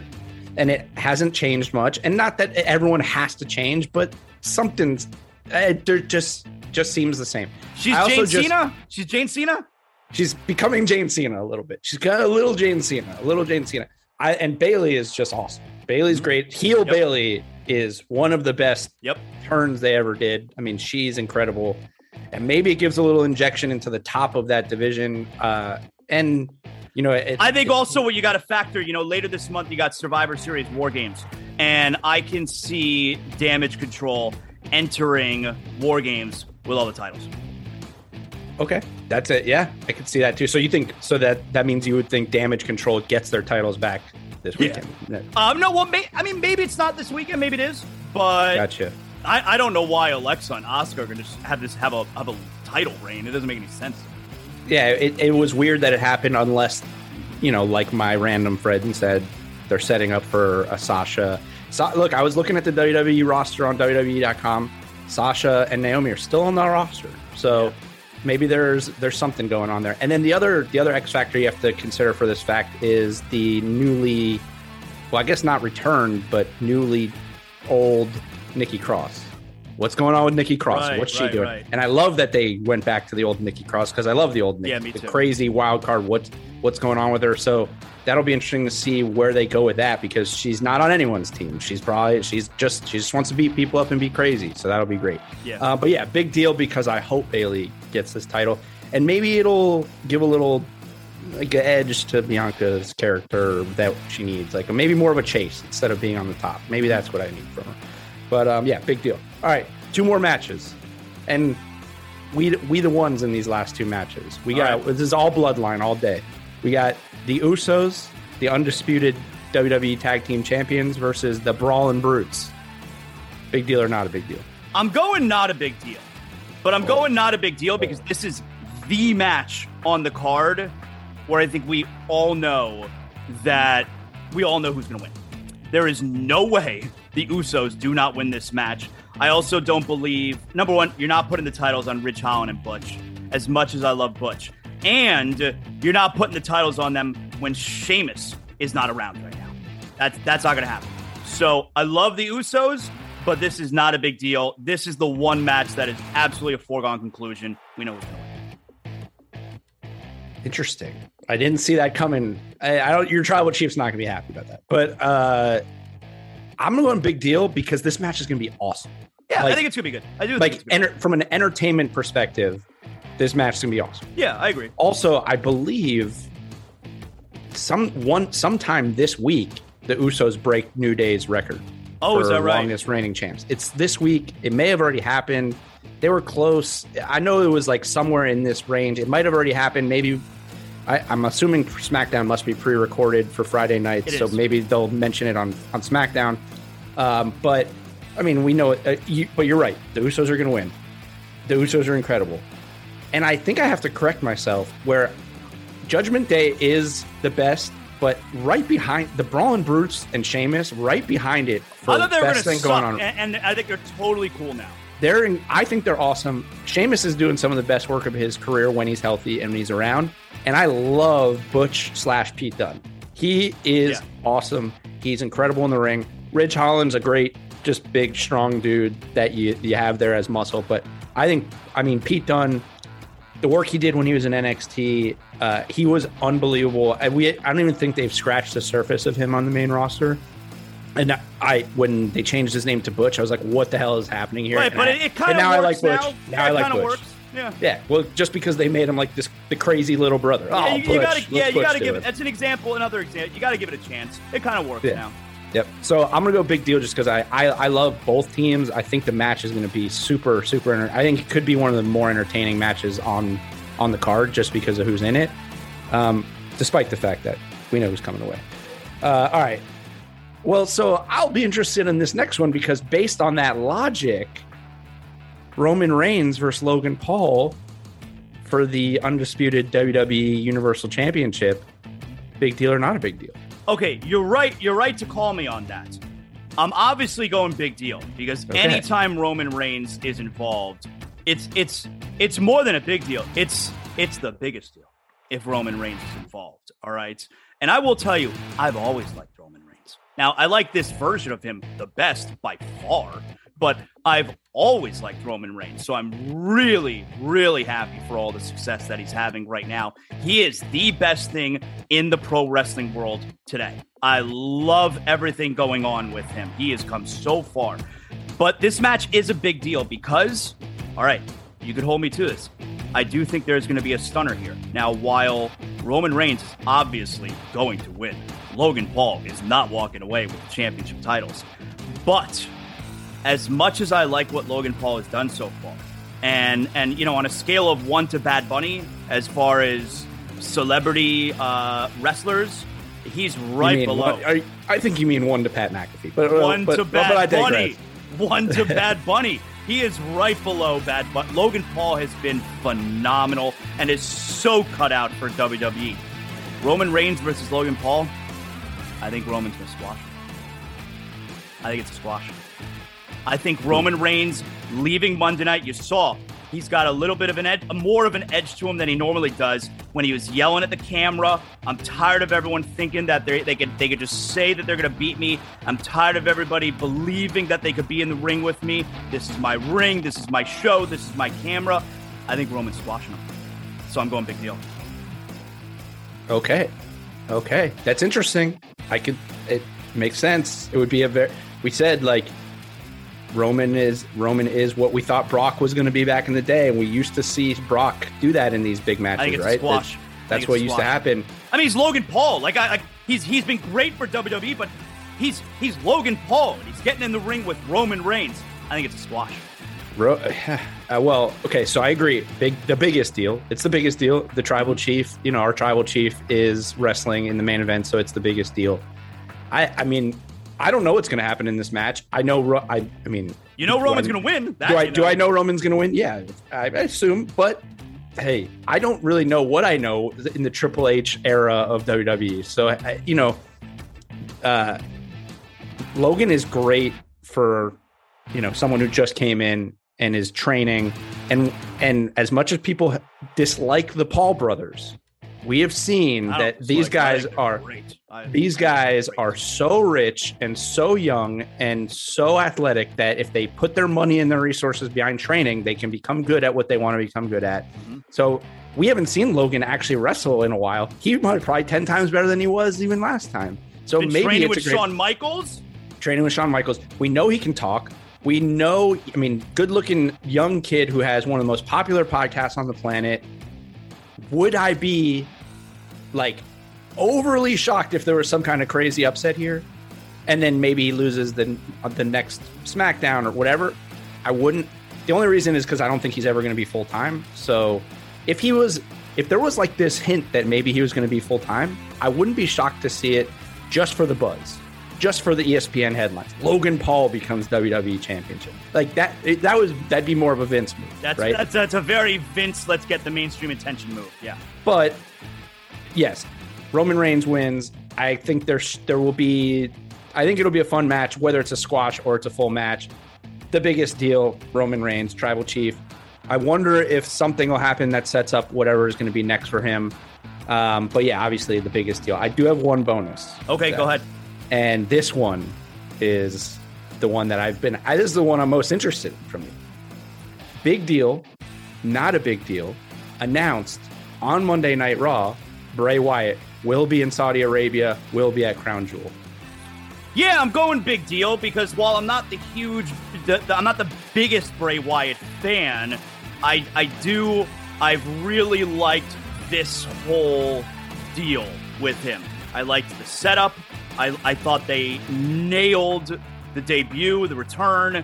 and it hasn't changed much. And not that everyone has to change, but something's uh, there just just seems the same. She's Jane just- Cena. She's Jane Cena. She's becoming Jane Cena a little bit. She's got a little Jane Cena, a little Jane Cena. I, and Bayley is just awesome. Bayley's great. Heel Yep. Bayley is one of the best Yep. turns they ever did. I mean, she's incredible. And maybe it gives a little injection into the top of that division. Uh, and, you know, it, I think also what you got to factor, you know, later this month you got Survivor Series War Games, and I can see Damage Control entering War Games with all the titles. Okay, that's it. Yeah, I could see that too. So you think so that that means you would think Damage Control gets their titles back this weekend? Yeah. Um, no, well, may, I mean, maybe it's not this weekend, maybe it is, but Gotcha. I, I don't know why Alexa and Asuka are going to just have this have a have a title reign. It doesn't make any sense. Yeah, it, it was weird that it happened unless, you know, like my random friend said, they're setting up for a Sasha. Sa- look, I was looking at the WWE roster on WWE.com. Sasha and Naomi are still on the roster, so maybe there's there's something going on there. And then the other the other X factor you have to consider for this fact is the newly, well, I guess not returned, but newly old Nikki Cross. What's going on with Nikki Cross? Right, What's she right, doing? right. And I love that they went back to the old Nikki Cross because I love the old Nikki. Yeah, me the too. crazy wild card. What's what's going on with her? So that'll be interesting to see where they go with that because she's not on anyone's team. She's probably she's just she just wants to beat people up and be crazy. So that'll be great. Yeah. Uh, but yeah, big deal because I hope Bayley gets this title and maybe it'll give a little like an edge to Bianca's character that she needs, like maybe more of a chase instead of being on the top. Maybe that's what I need from her. But um, yeah, big deal. All right, two more matches, and we we the ones in these last two matches. We All got right. this is all bloodline all day. We got the Usos, the undisputed WWE Tag Team Champions, versus the Brawling Brutes. Big deal or not a big deal? I'm going not a big deal, but I'm going not a big deal because this is the match on the card where I think we all know that we all know who's going to win. There is no way the Usos do not win this match. I also don't believe, number one, you're not putting the titles on Ridge Holland and Butch as much as I love Butch. And you're not putting the titles on them when Sheamus is not around right now. That's, that's not to happen. So I love the Usos, but this is not a big deal. This is the one match that is absolutely a foregone conclusion. We know who's going. Interesting. I didn't see that coming. I, I don't. Your tribal chief's not gonna be happy about that. But uh, I'm going to a big deal because this match is gonna be awesome. Yeah, I think it's going to be good. I do Like enter, from an entertainment perspective, this match is gonna be awesome. Yeah, I agree. Also, I believe some one sometime this week the Usos break New Day's record. Oh, is that right? Longest reigning champs. It's this week. It may have already happened. They were close. I know it was like somewhere in this range. It might have already happened. Maybe I, I'm assuming SmackDown must be pre-recorded for Friday night, It so is. maybe they'll mention it on on SmackDown. Um, but I mean, we know it. Uh, you, but you're right. The Usos are going to win. The Usos are incredible, and I think I have to correct myself. Where Judgment Day is the best, but right behind the Brawling Brutes and Sheamus, right behind it for I thought they were best thing suck, going on. and, and I think they're totally cool now. They're, in, I think they're awesome. Sheamus is doing some of the best work of his career when he's healthy and when he's around. And I love Butch slash Pete Dunne. He is Yeah. awesome. He's incredible in the ring. Ridge Holland's a great, just big, strong dude that you you have there as muscle. But I think, I mean, Pete Dunne, the work he did when he was in NXT, uh, he was unbelievable. And we, I don't even think they've scratched the surface of him on the main roster. And I, when they changed his name to Butch, I was like, "What the hell is happening here?" Right, and but I, it, kind of now works I like Butch. now. Now I like Butch. works. Yeah. Yeah, well, just because they made him like this, the crazy little brother. Oh, yeah, you, you gotta, yeah, you gotta give it. it. That's an example, another example. You gotta give it a chance. It kind of works Yeah. now. Yep. So I'm gonna go big deal just because I, I I love both teams. I think the match is gonna be super super. Enter- I think it could be one of the more entertaining matches on on the card just because of who's in it. Um, despite the fact that we know who's coming away. Uh, all right. Well, so I'll be interested in this next one because based on that logic, Roman Reigns versus Logan Paul for the undisputed WWE Universal Championship. Big deal or not a big deal? Okay, you're right. You're right to call me on that. I'm obviously going big deal because Okay. anytime Roman Reigns is involved, it's it's it's more than a big deal. It's it's the biggest deal if Roman Reigns is involved. All right. And I will tell you, I've always liked. Now, I like this version of him the best by far, but I've always liked Roman Reigns. So I'm really, really happy for all the success that he's having right now. He is the best thing in the pro wrestling world today. I love everything going on with him. He has come so far. But this match is a big deal because, all right, you could hold me to this. I do think there's going to be a stunner here. Now, while Roman Reigns is obviously going to win, Logan Paul is not walking away with the championship titles. But as much as I like what Logan Paul has done so far, and and you know, on a scale of one to Bad Bunny, as far as celebrity uh, wrestlers, he's right mean below. one- I, I think you mean one to Pat McAfee, but one but, to but, Bad but Bunny. One to Bad Bunny. He is right below Bad Bunny. Logan Paul has been phenomenal and is so cut out for WWE. Roman Reigns versus Logan Paul. I think Roman's gonna squash. him. I think it's a squash. I think Roman Reigns leaving Monday night. You saw he's got a little bit of an edge, more of an edge to him than he normally does when he was yelling at the camera. I'm tired of everyone thinking that they they could they could just say that they're gonna beat me. I'm tired of everybody believing that they could be in the ring with me. This is my ring. This is my show. This is my camera. I think Roman's squashing him. So I'm going big deal. Okay, okay, that's interesting. I could. It makes sense. It would be a very. We said like Roman is Roman is what we thought Brock was going to be back in the day, and we used to see Brock do that in these big matches, I think it's a right? squash. That's, what used to happen. I mean, he's Logan Paul. Like, I, like he's he's been great for WWE, but he's he's Logan Paul, and he's getting in the ring with Roman Reigns. I think it's a squash. Ro- uh, well, okay, so I agree. Big, the biggest deal. It's the biggest deal. The tribal chief, you know, our tribal chief is wrestling in the main event, so it's the biggest deal. I, I mean, I don't know what's going to happen in this match. I know, I, I mean, You know Roman's going to win. That do I you do I know Roman's going to win? Yeah, I, I assume. But hey, I don't really know what I know in the Triple H era of WWE. So I, you know, uh, Logan is great for you know someone who just came in and his training and and as much as people dislike the Paul brothers, we have seen that these guys are these I think they're guys are so rich and so young and so athletic that if they put their money and their resources behind training, they can become good at what they want to become good at. Mm-hmm. So we haven't seen Logan actually wrestle in a while. He might probably 10 times better than he was even last time. So Been maybe training it's with great Shawn Michaels. training with Shawn Michaels. We know he can talk. We know, I mean, good looking young kid who has one of the most popular podcasts on the planet. Would I be like overly shocked if there was some kind of crazy upset here? And then maybe he loses the, the next SmackDown or whatever. I wouldn't. The only reason is because I don't think he's ever going to be full time. So if he was, if there was like this hint that maybe he was going to be full time, I wouldn't be shocked to see it just for the buzz, just for the ESPN headlines. Logan Paul becomes WWE championship. Like that, it, that was that'd be more of a Vince move, That's right? that's that's a very Vince. Let's get the mainstream attention move. Yeah. But yes, Roman Reigns wins. I think there's there will be I think it'll be a fun match, whether it's a squash or it's a full match. The biggest deal, Roman Reigns, tribal chief. I wonder if something will happen that sets up whatever is going to be next for him. Um, but yeah, obviously the biggest deal. I do have one bonus. Okay, go ahead. And this one is the one that I've been. This is the one I'm most interested in from you. Big deal, not a big deal. announced on Monday Night Raw, Bray Wyatt will be in Saudi Arabia, will be at Crown Jewel. Yeah, I'm going big deal because while I'm not the huge, the, the, I'm not the biggest Bray Wyatt fan, I I do I've really liked this whole deal with him. I liked the setup. I I thought they nailed the debut, the return. Uh,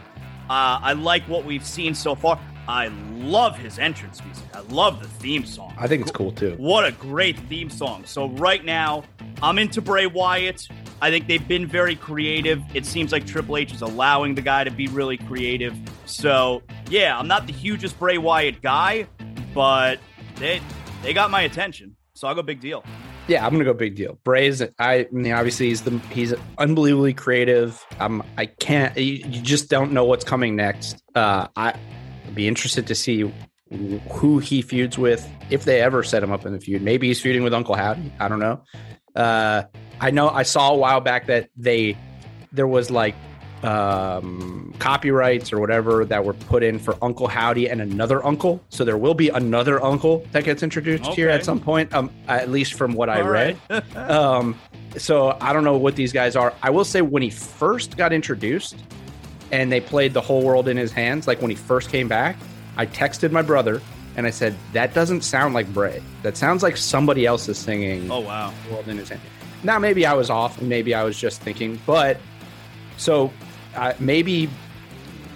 I like what we've seen so far. I love his entrance music. I love the theme song. I think it's cool too. What a great theme song. So right now, I'm into Bray Wyatt. I think they've been very creative. It seems like Triple H is allowing the guy to be really creative. So yeah, I'm not the hugest Bray Wyatt guy, but they they got my attention. So I'll go big deal. Yeah, I'm gonna go big deal. Bray's, I, mean, obviously he's the he's unbelievably creative. Um, I can't. You, you just don't know what's coming next. Uh, I I'd be interested to see who he feuds with if they ever set him up in the feud. Maybe he's feuding with Uncle Howdy. I don't know. Uh, I know I saw a while back that they there was like um, copyrights or whatever that were put in for Uncle Howdy and another uncle. So there will be another uncle that gets introduced okay. here at some point, um, at least from what I All read. Right. um, so I don't know what these guys are. I will say when he first got introduced, and they played the whole world in his hands. Like when he first came back, I texted my brother and I said, "That doesn't sound like Bray. That sounds like somebody else is singing." Oh wow, world in his hand. Now maybe I was off, and maybe I was just thinking, but so uh, maybe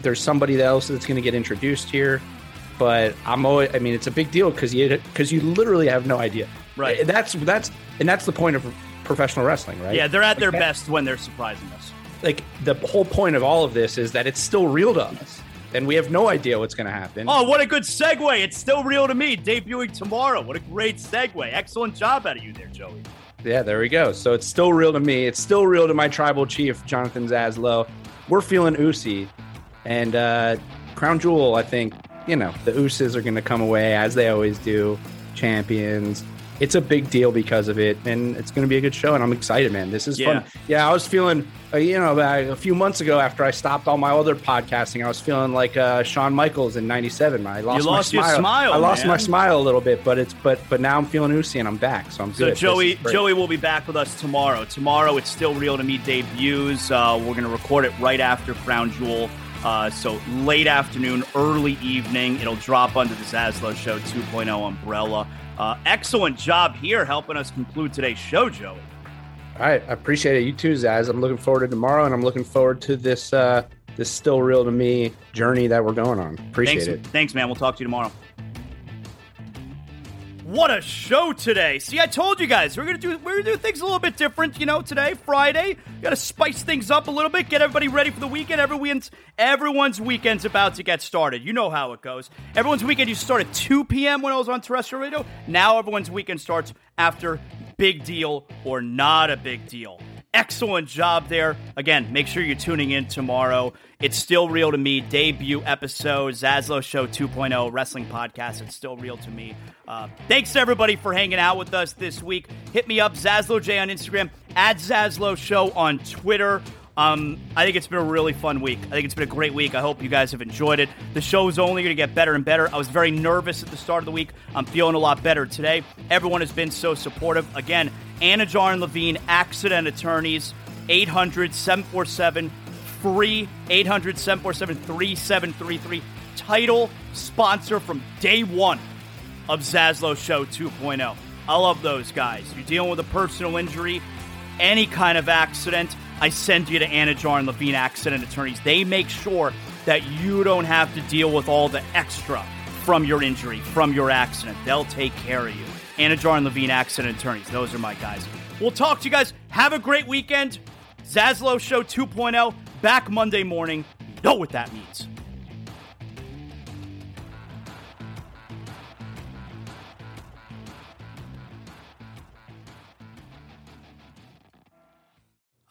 there's somebody else that's going to get introduced here. But I'm always, I mean, it's a big deal because you because you literally have no idea. Right. That's that's and that's the point of professional wrestling, right? Yeah, they're at like their that, best when they're surprising us like the whole point of all of this is that it's still real to us and we have no idea what's going to happen. Oh, what a good segue. It's still real to me. Debuting tomorrow. What a great segue. Excellent job out of you there, Joey. Yeah, there we go. So it's still real to me. It's still real to my tribal chief, Jonathan Zaslow. We're feeling Usi. And uh, Crown Jewel, I think, you know, the Usos are going to come away as they always do, champions it's a big deal because of it, and it's going to be a good show. And I'm excited, man. This is yeah. fun. Yeah, I was feeling, uh, you know, a few months ago after I stopped all my other podcasting, I was feeling like uh, Shawn Michaels in '97. I lost, you lost my smile. smile I lost man. my smile a little bit, but it's but but now I'm feeling Usi and I'm back, so I'm good. So Joey Joey will be back with us tomorrow. Tomorrow, it's still real to me debuts. Uh, we're going to record it right after Crown Jewel. Uh, so late afternoon, early evening, it'll drop under the Zaslow Show 2.0 umbrella. Uh, excellent job here helping us conclude today's show, Joey. All right, I appreciate it. You too, Zaz. I'm looking forward to tomorrow, and I'm looking forward to this uh, this still real to me journey that we're going on. Appreciate Thanks, it. Thanks, man. We'll talk to you tomorrow. What a show today! See, I told you guys we're gonna do we're gonna do things a little bit different. You know, today Friday, got to spice things up a little bit, get everybody ready for the weekend. Everyone's everyone's weekend's about to get started. You know how it goes. Everyone's weekend used to start at 2 p.m. when I was on terrestrial radio. Now everyone's weekend starts after big deal or not a big deal. Excellent job there. Again, make sure you're tuning in tomorrow. It's still real to me. Debut episode, Zaslow Show 2.0 wrestling podcast. It's still real to me. Uh, thanks to everybody for hanging out with us this week. Hit me up, Zaslow J on Instagram, at Zaslow Show on Twitter. Um, I think it's been a really fun week. I think it's been a great week. I hope you guys have enjoyed it. The show is only going to get better and better. I was very nervous at the start of the week. I'm feeling a lot better today. Everyone has been so supportive. Again, Anidjar and Levine, accident attorneys, 800 747 free, 800 747 3733. Title sponsor from day one of Zaslow Show 2.0. I love those guys. You're dealing with a personal injury, any kind of accident I send you to Anidjar and Levine accident attorneys. They make sure that you don't have to deal with all the extra from your injury, from your accident. They'll take care of you. Anidjar and Levine accident attorneys. Those are my guys. We'll talk to you guys. Have a great weekend. Zaslow Show 2.0 back Monday morning. You know what that means.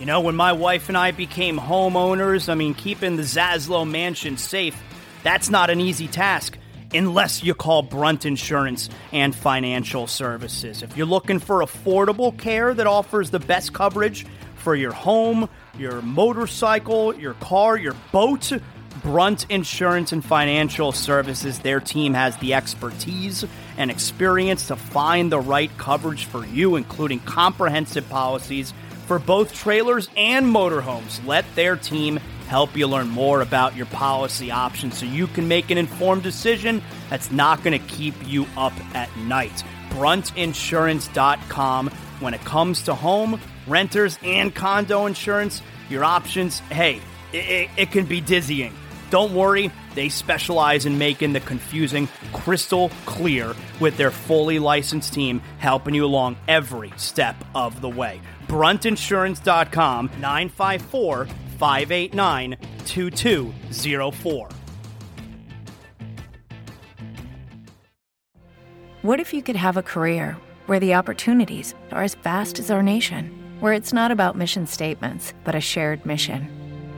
You know, when my wife and I became homeowners, I mean, keeping the Zaslow mansion safe, that's not an easy task unless you call Brunt Insurance and Financial Services. If you're looking for affordable care that offers the best coverage for your home, your motorcycle, your car, your boat, Brunt Insurance and Financial Services, their team has the expertise and experience to find the right coverage for you, including comprehensive policies for both trailers and motorhomes. Let their team help you learn more about your policy options so you can make an informed decision that's not going to keep you up at night. Bruntinsurance.com. When it comes to home, renters, and condo insurance, your options, hey, it, it, can be dizzying. Don't worry, they specialize in making the confusing crystal clear with their fully licensed team helping you along every step of the way bruntinsurance.com 954 589 2204. What if you could have a career where the opportunities are as vast as our nation, where it's not about mission statements, but a shared mission?